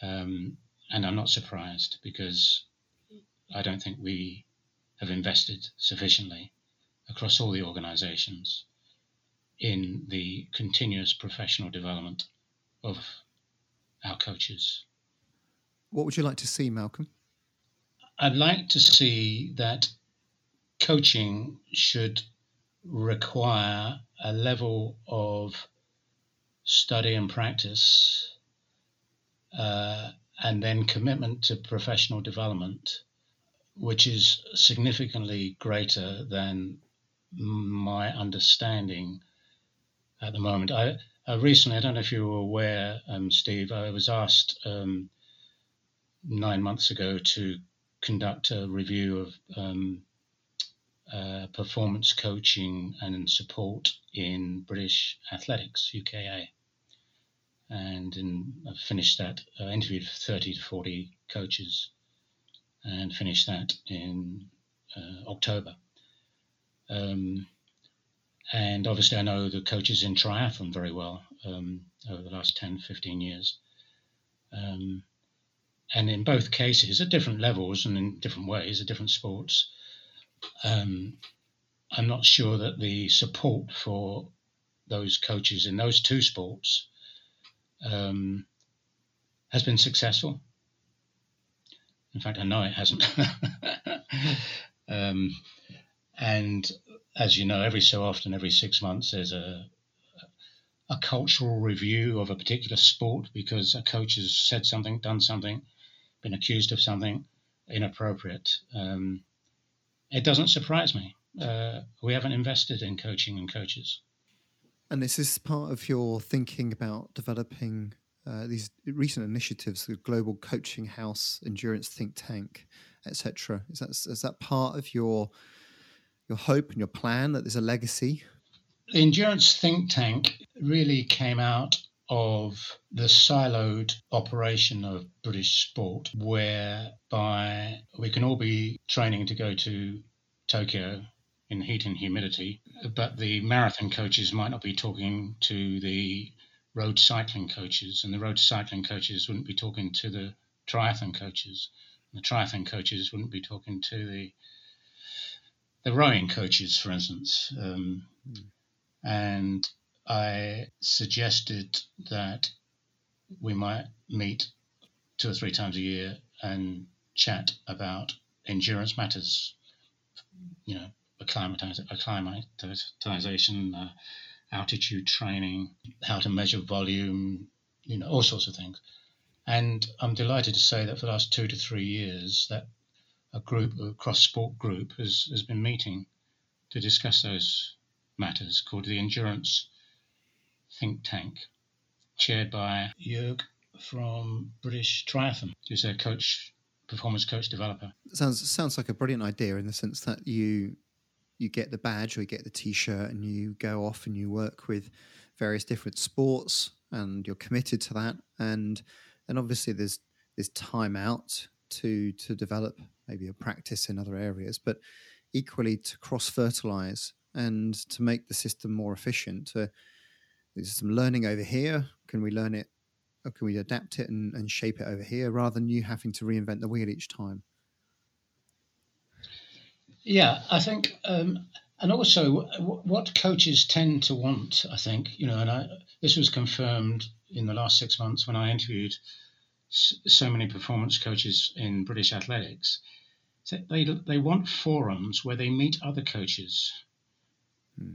Um, and I'm not surprised because I don't think we have invested sufficiently across all the organizations in the continuous professional development of our coaches. What would you like to see, Malcolm? I'd like to see that coaching should require a level of study and practice uh, and then commitment to professional development, which is significantly greater than my understanding at the moment. I uh, recently, I don't know if you were aware, um, Steve, I was asked um, nine months ago to conduct a review of um, uh, performance coaching and support in British athletics, UKA. And in, I finished that, uh, interviewed 30 to 40 coaches and finished that in uh, October. Um, and obviously I know the coaches in triathlon very well um, over the last 10, 15 years. Um, and in both cases, at different levels and in different ways, at different sports, um, I'm not sure that the support for those coaches in those two sports um, has been successful. In fact, I know it hasn't. um, and as you know, every so often, every six months, there's a a cultural review of a particular sport because a coach has said something, done something, been accused of something inappropriate. Um, it doesn't surprise me. Uh, we haven't invested in coaching and coaches. And this is part of your thinking about developing uh, these recent initiatives, the Global Coaching House, Endurance Think Tank, etc. Is that is that part of your your hope and your plan that there's a legacy? The Endurance Think Tank really came out of the siloed operation of British sport, whereby we can all be training to go to Tokyo in heat and humidity, but the marathon coaches might not be talking to the road cycling coaches, and the road cycling coaches wouldn't be talking to the triathlon coaches. And the triathlon coaches wouldn't be talking to the the rowing coaches, for instance. Um. And I suggested that we might meet two or three times a year and chat about endurance matters, you know, acclimatization, uh, altitude training, how to measure volume, you know, all sorts of things. And I'm delighted to say that for the last two to three years, that a group, a cross sport group, has, has been meeting to discuss those matters called the Endurance Think Tank, chaired by Jörg from British Triathlon, who's a coach, performance coach developer. Sounds sounds like a brilliant idea in the sense that you you get the badge or you get the t-shirt and you go off and you work with various different sports and you're committed to that and then obviously there's there's time out to to develop maybe a practice in other areas but equally to cross fertilize and to make the system more efficient. To there's some learning over here. Can we learn it or can we adapt it and, and shape it over here rather than you having to reinvent the wheel each time? Yeah, I think, um, and also what coaches tend to want, I think, you know, and I, this was confirmed in the last six months when I interviewed so many performance coaches in British athletics. They they want forums where they meet other coaches. Hmm.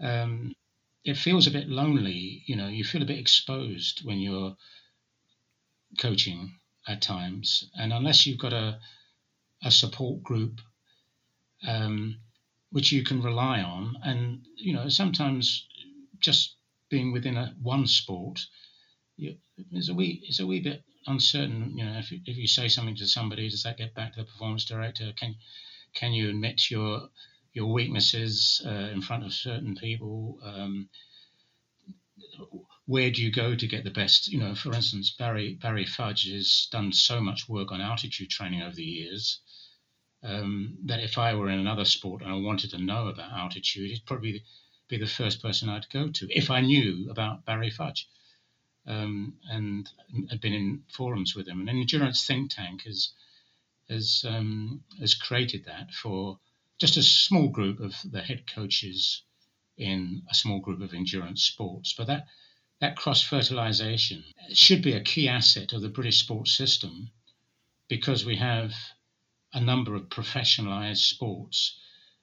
Um, it feels a bit lonely, you know. You feel a bit exposed when you're coaching at times, and unless you've got a a support group um, which you can rely on. And you know, sometimes just being within a one sport you, is a wee is a wee bit uncertain. You know, if if you say something to somebody, does that get back to the performance director? Can can you admit your your weaknesses uh, in front of certain people? Um, where do you go to get the best? You know, for instance, Barry Barry Fudge has done so much work on altitude training over the years um, that if I were in another sport and I wanted to know about altitude, he'd probably be the first person I'd go to if I knew about Barry Fudge um, and had been in forums with him. And an Endurance Think Tank has has um, has created that for just a small group of the head coaches in a small group of endurance sports. But that that cross fertilization should be a key asset of the British sports system because we have a number of professionalized sports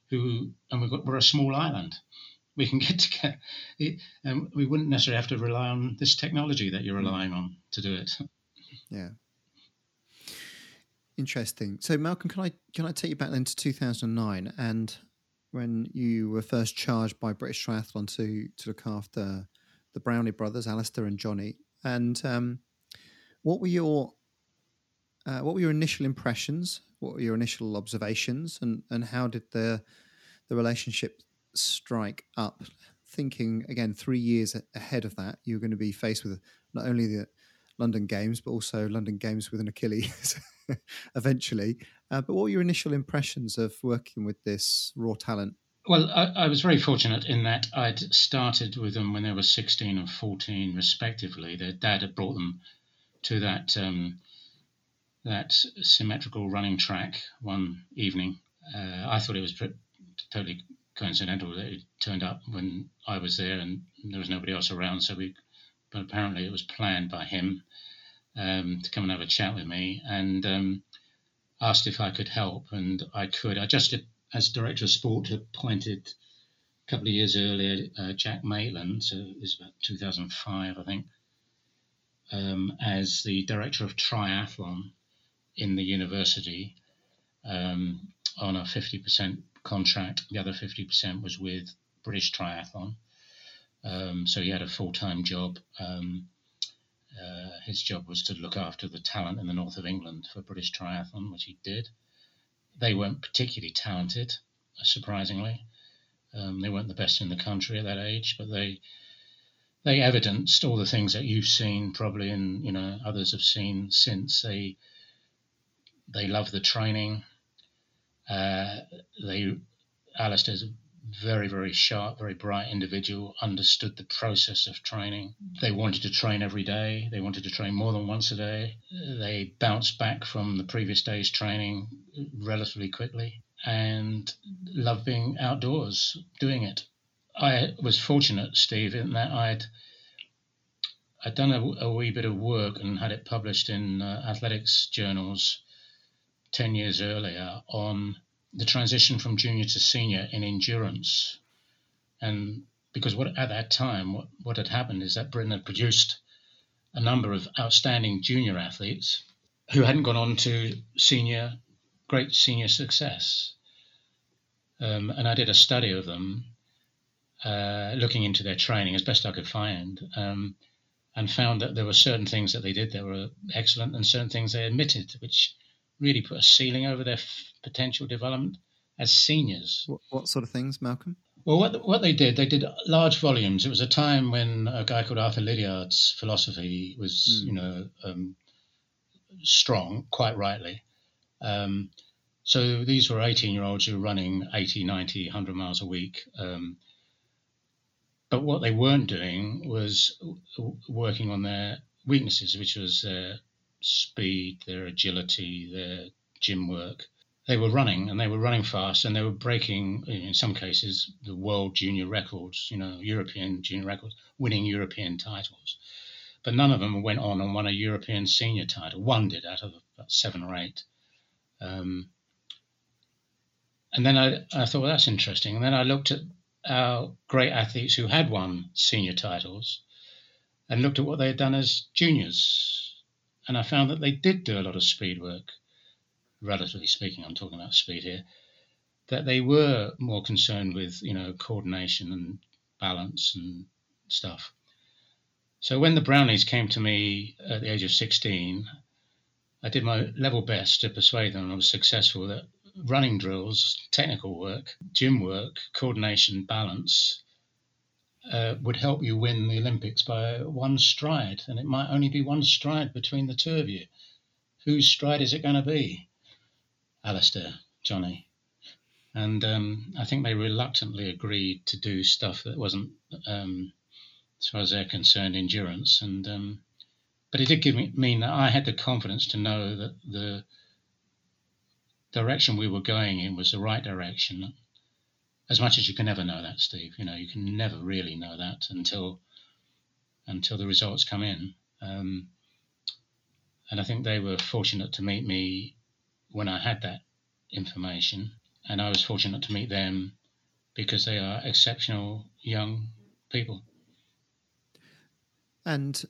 who, and we've got, we're a small island. We can get together, and we wouldn't necessarily have to rely on this technology that you're mm. relying on to do it. Yeah. Interesting. So, Malcolm, can I can I take you back then to 2009 and when you were first charged by British Triathlon to to look after the Brownlee brothers, Alastair and Jonny, and um, what were your uh, what were your initial impressions? What were your initial observations, and and how did the the relationship strike up? Thinking again, three years ahead of that, you're going to be faced with not only the London Games, but also London Games with an Achilles eventually. Uh, but what were your initial impressions of working with this raw talent Well, I, I, was very fortunate in that I'd started with them when they were 16 and 14, respectively. Their dad had brought them to that um, that symmetrical running track one evening. Uh, I thought it was totally coincidental that it turned up when I was there and there was nobody else around. So we, but apparently it was planned by him um, to come and have a chat with me and um, asked if I could help, and I could. I just, as director of sport, had appointed a couple of years earlier uh, Jack Maitland, so it was about 2005, I think, um, as the director of triathlon in the university um, on a 50% contract. The other 50% was with British Triathlon. Um, so he had a full time job. Um, uh, his job was to look after the talent in the north of England for British Triathlon, which he did. They weren't particularly talented, surprisingly. Um, they weren't the best in the country at that age, but they they evidenced all the things that you've seen probably and you know others have seen since they they love the training uh, they Alastair's a very, very sharp, very bright individual, understood the process of training. They wanted to train every day. They wanted to train more than once a day. They bounced back from the previous day's training relatively quickly and loved being outdoors doing it. I was fortunate, Steve, in that I'd I'd done a, a wee bit of work and had it published in uh, athletics journals 10 years earlier on the transition from junior to senior in endurance. And because what at that time, what, what had happened is that Britain had produced a number of outstanding junior athletes who hadn't gone on to senior, great senior success. Um, and I did a study of them, uh, looking into their training as best I could find, um, and found that there were certain things that they did that were excellent and certain things they omitted, which really put a ceiling over their f- potential development as seniors. What, what, sort of things, Malcolm? Well, what what they did, they did large volumes. It was a time when a guy called Arthur Lydiard's philosophy was, mm. you know, um, strong, quite rightly. Um, so these were 18 year olds who were running 80, 90, 100 miles a week. Um, but what they weren't doing was working on their weaknesses, which was their speed, their agility, their gym work. They were running and they were running fast and they were breaking, in some cases, the world junior records, you know, European junior records, winning European titles. But none of them went on and won a European senior title. One did out of about seven or eight. Um, and then I, I thought, well, that's interesting. And then I looked at our great athletes who had won senior titles and looked at what they had done as juniors and I found that they did do a lot of speed work, relatively speaking. I'm talking about speed here. That they were more concerned with you know coordination and balance and stuff. So when the Brownlees came to me at the age of 16, I did my level best to persuade them, and I was successful that running drills, technical work, gym work, coordination, balance uh, would help you win the Olympics by one stride, and it might only be one stride between the two of you. Whose stride is it going to be? Alastair, Jonny. And um, I think they reluctantly agreed to do stuff that wasn't, um, as far as they're concerned, endurance. And um, but it did give me mean that I had the confidence to know that the direction we were going in was the right direction, as much as you can never know that, Steve. You know, you can never really know that until until the results come in. Um, and I think they were fortunate to meet me when I had that information, and I was fortunate to meet them because they are exceptional young people. And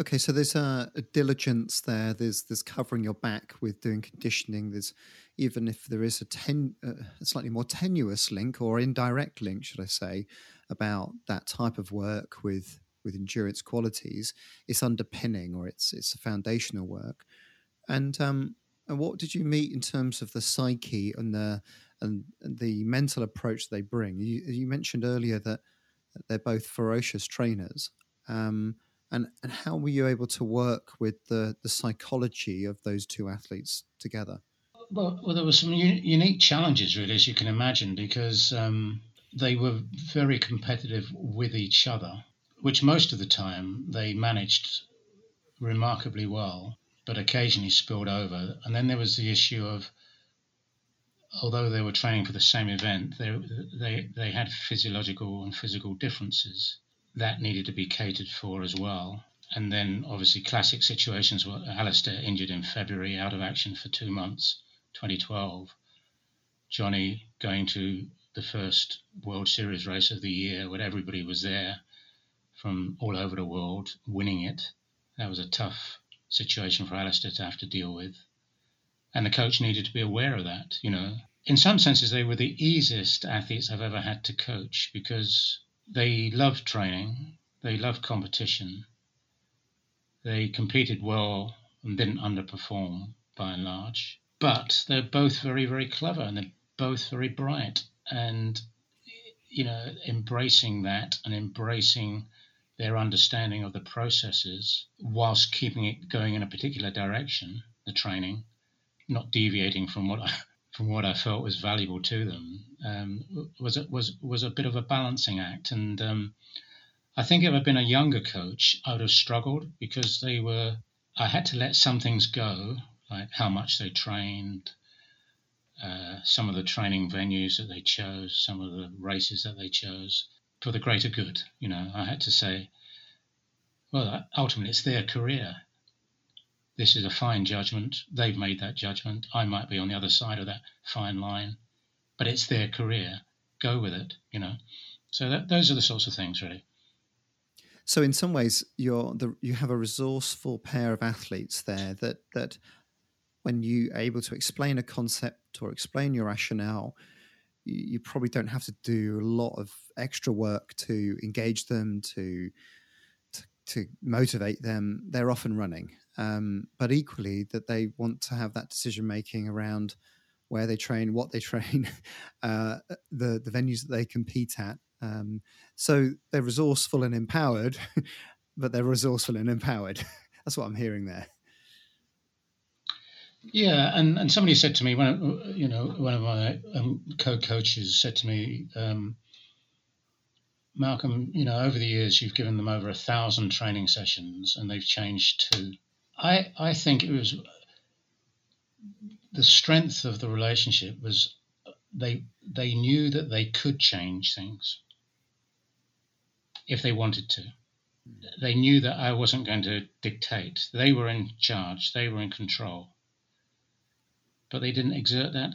Okay, so there's a, a, diligence there. There's there's covering your back with doing conditioning. There's even if there is a, ten, uh, a slightly more tenuous link or indirect link, should I say, about that type of work with with endurance qualities, it's underpinning or it's it's a foundational work. And um, and what did you meet in terms of the psyche and the and the mental approach they bring? You, you mentioned earlier that they're both ferocious trainers. Um, and and how were you able to work with the the psychology of those two athletes together? Well, well, there were some unique challenges, really, as you can imagine, because um, they were very competitive with each other, which most of the time they managed remarkably well, but occasionally spilled over. And then there was the issue of, although they were training for the same event, they, they, they had physiological and physical differences that needed to be catered for as well. And then, obviously, classic situations were Alastair injured in February, out of action for two months, 2012. Jonny going to the first World Series race of the year when everybody was there from all over the world winning it. That was a tough situation for Alastair to have to deal with. And the coach needed to be aware of that, you know. In some senses, they were the easiest athletes I've ever had to coach because they loved training, they loved competition, they competed well and didn't underperform by and large. But they're both very, very clever and they're both very bright. And you know embracing that and embracing their understanding of the processes whilst keeping it going in a particular direction the training not deviating from what I, from what I felt was valuable to them um, was was was a bit of a balancing act. And um, I think if I'd been a younger coach I would have struggled because they were I had to let some things go like how much they trained uh, some of the training venues that they chose, some of the races that they chose for the greater good. You know, I had to say, well, ultimately it's their career. This is a fine judgment. They've made that judgment. I might be on the other side of that fine line, but it's their career. Go with it, you know. So that, those are the sorts of things, really. So in some ways, you're the, you have a resourceful pair of athletes there that that when you are able to explain a concept or explain your rationale, you, probably don't have to do a lot of extra work to engage them, to to, to motivate them. They're often running, um, but equally that they want to have that decision making around where they train, what they train, uh, the the venues that they compete at. Um, so they're resourceful and empowered, but they're resourceful and empowered. That's what I'm hearing there. Yeah, and, and somebody said to me you know one of my um, co-coaches said to me, um, Malcolm, you know over the years you've given them over a thousand training sessions and they've changed too. I I think it was the strength of the relationship was they they knew that they could change things if they wanted to. They knew that I wasn't going to dictate. They were in charge. They were in control but they didn't exert that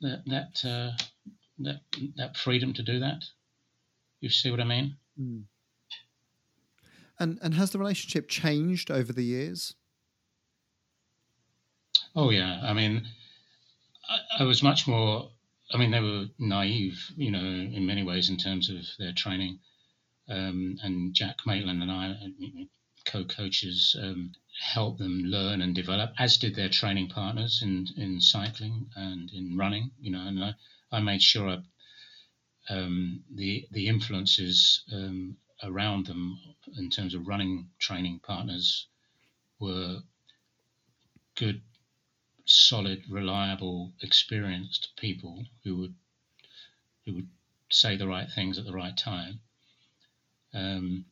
that that, uh, that that freedom to do that. You see what I mean? Mm. And and has the relationship changed over the years? Oh yeah, I mean, I, I was much more. I mean, they were naive, you know, in many ways in terms of their training. Um, and Jack Maitland and I, co-coaches um, help them learn and develop, as did their training partners in in cycling and in running. You know, and I, I made sure I, um, the the influences um, around them in terms of running training partners were good, solid, reliable, experienced people who would who would say the right things at the right time. Um,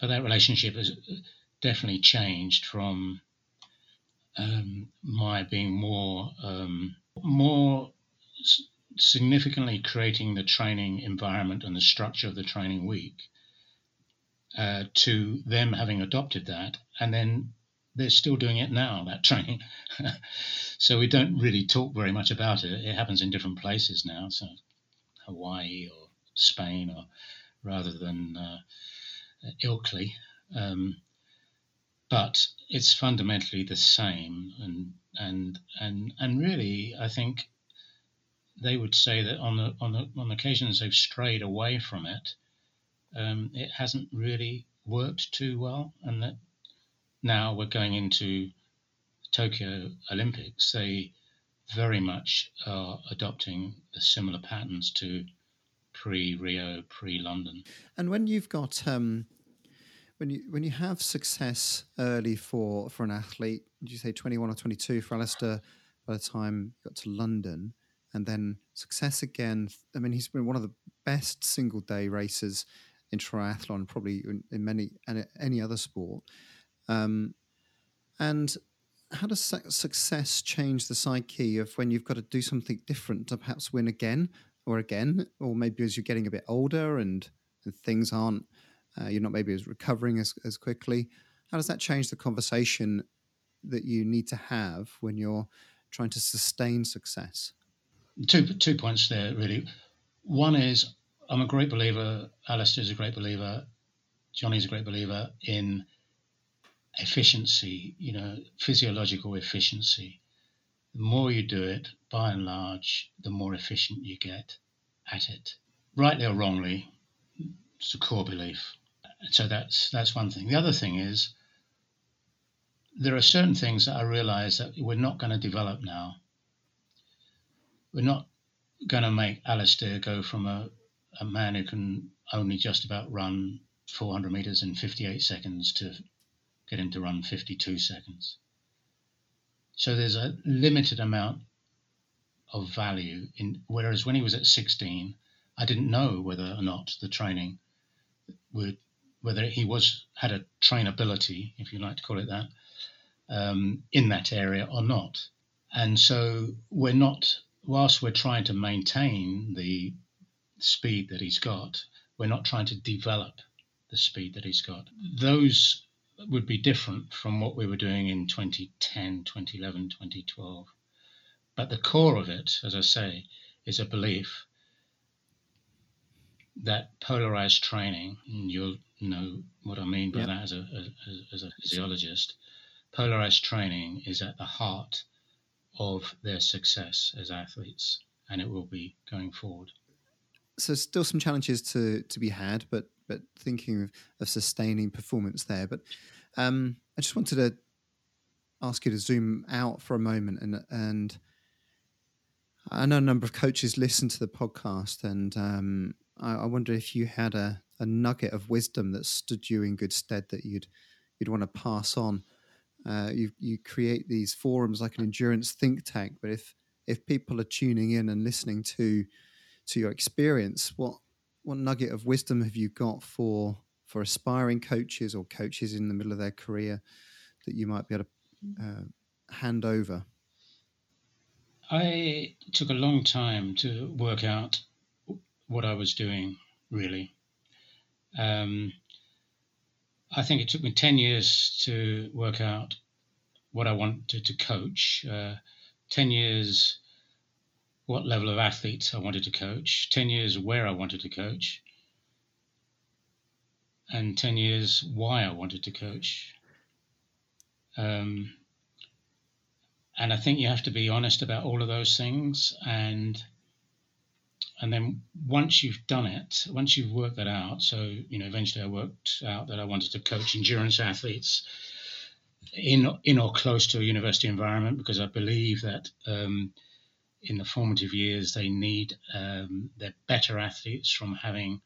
but that relationship has definitely changed from um, my being more um, more significantly creating the training environment and the structure of the training week uh, to them having adopted that and then they're still doing it now that training. So we don't really talk very much about it. It happens in different places now so hawaii or spain or rather than uh, ilkley. Um, but it's fundamentally the same and and and and really I think they would say that on the on the on occasions they've strayed away from it um, it hasn't really worked too well and that now we're going into Tokyo Olympics they very much are adopting the similar patterns to pre Rio, pre London. And when you've got um, when you when you have success early for for an athlete, did you say twenty one or twenty two for Alastair? by the time he got to London, and then success again. I mean, he's been one of the best single day racers in triathlon, probably in, in many any other sport. Um, and how does success change the psyche of when you've got to do something different to perhaps win again or again, or maybe as you're getting a bit older and, and things aren't, uh, you're not maybe as recovering as, as quickly. How does that change the conversation that you need to have when you're trying to sustain success? Two two points there really. One is I'm a great believer. Alastair's a great believer. Jonny's a great believer in efficiency. You know, physiological efficiency. The more you do it, by and large, the more efficient you get at it. Rightly or wrongly, it's a core belief. So that's that's one thing. The other thing is there are certain things that I realize that we're not going to develop now. We're not going to make Alastair go from a, a man who can only just about run 400 meters in 58 seconds to get him to run 52 seconds. So there's a limited amount of value in whereas when he was at 16 I didn't know whether or not the training would whether he was had a trainability if you like to call it that um, in that area or not. And so we're not, whilst we're trying to maintain the speed that he's got, we're not trying to develop the speed that he's got. Those would be different from what we were doing in 2010, 2011, 2012. But the core of it, as I say, is a belief that polarized training, and you'll know what I mean by yep. that as a, as, as a physiologist, polarized training is at the heart of their success as athletes, and it will be going forward. So, still some challenges to to be had, but but thinking of, of sustaining performance there. But um, I just wanted to ask you to zoom out for a moment, and and I know a number of coaches listen to the podcast, and um, I, I wonder if you had a, a nugget of wisdom that stood you in good stead that you'd you'd want to pass on uh, you you create these forums like an endurance think tank. But if if people are tuning in and listening to to your experience, what what nugget of wisdom have you got for for aspiring coaches or coaches in the middle of their career that you might be able to uh, hand over? I took a long time to work out what I was doing, really. Um, I think it took me 10 years to work out what I wanted to coach, uh, 10 years what level of athletes I wanted to coach, 10 years where I wanted to coach, and 10 years why I wanted to coach. Um, and I think you have to be honest about all of those things and and then once you've done it, once you've worked that out, so you know, eventually I worked out that I wanted to coach endurance athletes in in or close to a university environment because I believe that um, in the formative years they need um, they're better athletes from having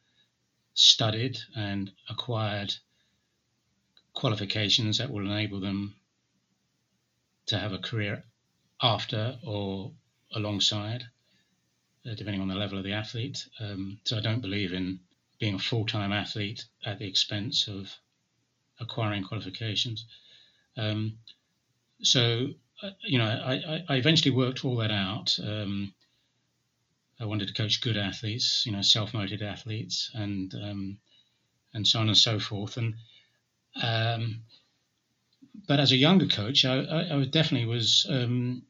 studied and acquired qualifications that will enable them to have a career after or alongside uh, depending on the level of the athlete. Um, so I don't believe in being a full time athlete at the expense of acquiring qualifications. Um, so, uh, you know, I, I, eventually worked all that out. Um, I wanted to coach good athletes, you know, self-motivated athletes, and um, and so on and so forth. And um, but as a younger coach, I, I, I definitely was um,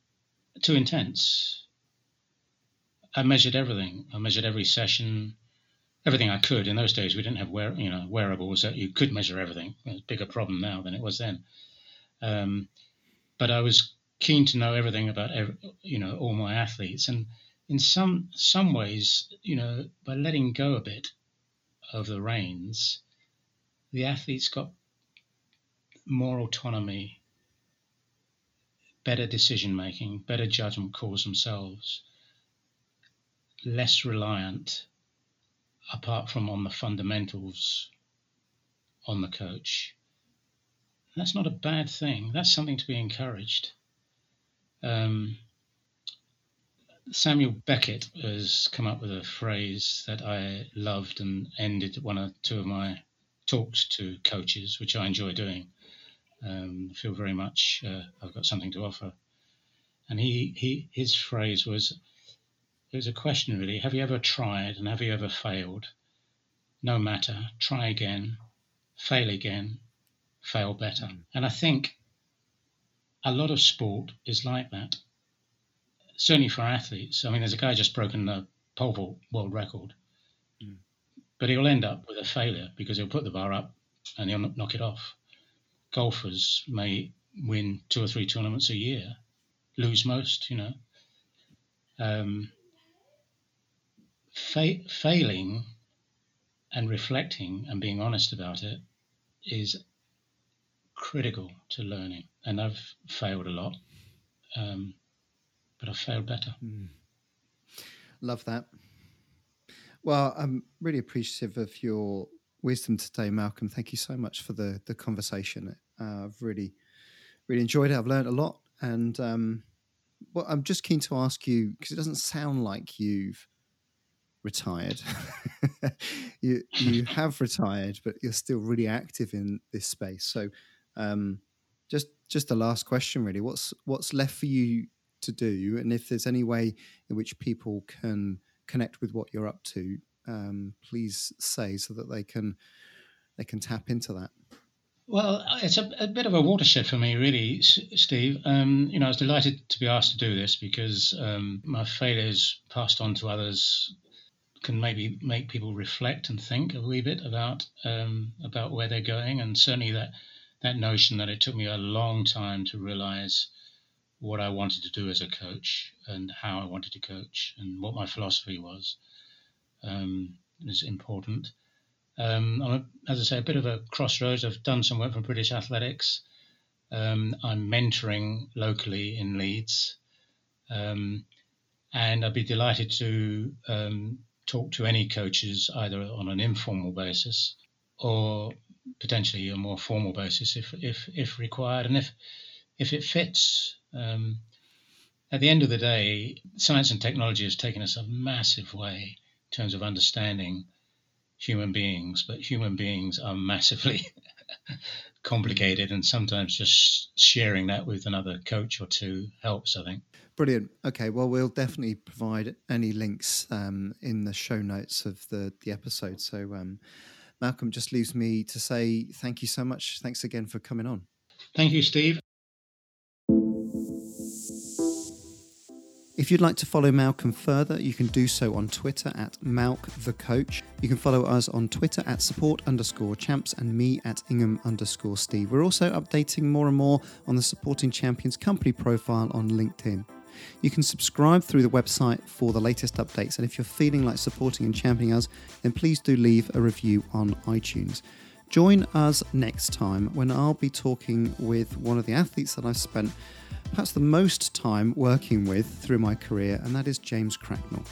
too intense. I measured everything. I measured every session, everything I could. In those days, we didn't have wear, you know wearables that you could measure everything. It's a bigger problem now than it was then. Um, but I was keen to know everything about every, you know all my athletes, and in some some ways, you know, by letting go a bit of the reins, the athletes got more autonomy, better decision making, better judgment calls themselves less reliant, apart from on the fundamentals, on the coach. That's not a bad thing. That's something to be encouraged. Um, Samuel Beckett has come up with a phrase that I loved and ended one or two of my talks to coaches, which I enjoy doing. Um, feel very much uh, I've got something to offer. And he, he his phrase was it was a question really have you ever tried and have you ever failed? No matter, try again, fail again, fail better. Mm. And I think a lot of sport is like that certainly for athletes. I mean, there's a guy just broken the pole vault world record, mm. but he'll end up with a failure because he'll put the bar up and he'll knock it off. Golfers may win two or three tournaments a year, lose most, you know. Um, failing and reflecting and being honest about it is critical to learning. And I've failed a lot. Um, but I've failed better. Mm. Love that. Well, I'm really appreciative of your wisdom today, Malcolm. Thank you so much for the the conversation. Uh, I've really, really enjoyed it. I've learned a lot, and um, well, I'm just keen to ask you because it doesn't sound like you've retired. you you have retired, but you're still really active in this space. So, um, just just the last question, really. What's what's left for you to do, and if there's any way in which people can connect with what you're up to, um, please say so that they can they can tap into that. Well, it's a, a bit of a watershed for me, really, Steve. Um, you know, I was delighted to be asked to do this because um, my failures passed on to others can maybe make people reflect and think a wee bit about um, about where they're going, and certainly that that notion that it took me a long time to realize what I wanted to do as a coach and how I wanted to coach and what my philosophy was um, is important. Um, I'm, a, as I say, a bit of a crossroads. I've done some work for British Athletics. Um, I'm mentoring locally in Leeds. Um, and I'd be delighted to um, talk to any coaches either on an informal basis or potentially a more formal basis if, if, if required. And if, if it fits um, at the end of the day, science and technology has taken us a massive way in terms of understanding human beings, but human beings are massively complicated, and sometimes just sharing that with another coach or two helps, I think. Brilliant. Okay, well, we'll definitely provide any links um, in the show notes of the, the episode. So, um, Malcolm, just leaves me to say thank you so much. Thanks again for coming on. Thank you, Steve. If you'd like to follow Malcolm further, you can do so on Twitter at Malk the Coach. You can follow us on Twitter at support underscore champs and me at Ingham underscore Steve. We're also updating more and more on the Supporting Champions company profile on LinkedIn. You can subscribe through the website for the latest updates, and if you're feeling like supporting and championing us, then please do leave a review on iTunes. Join us next time when I'll be talking with one of the athletes that I've spent perhaps the most time working with through my career, and that is James Cracknell.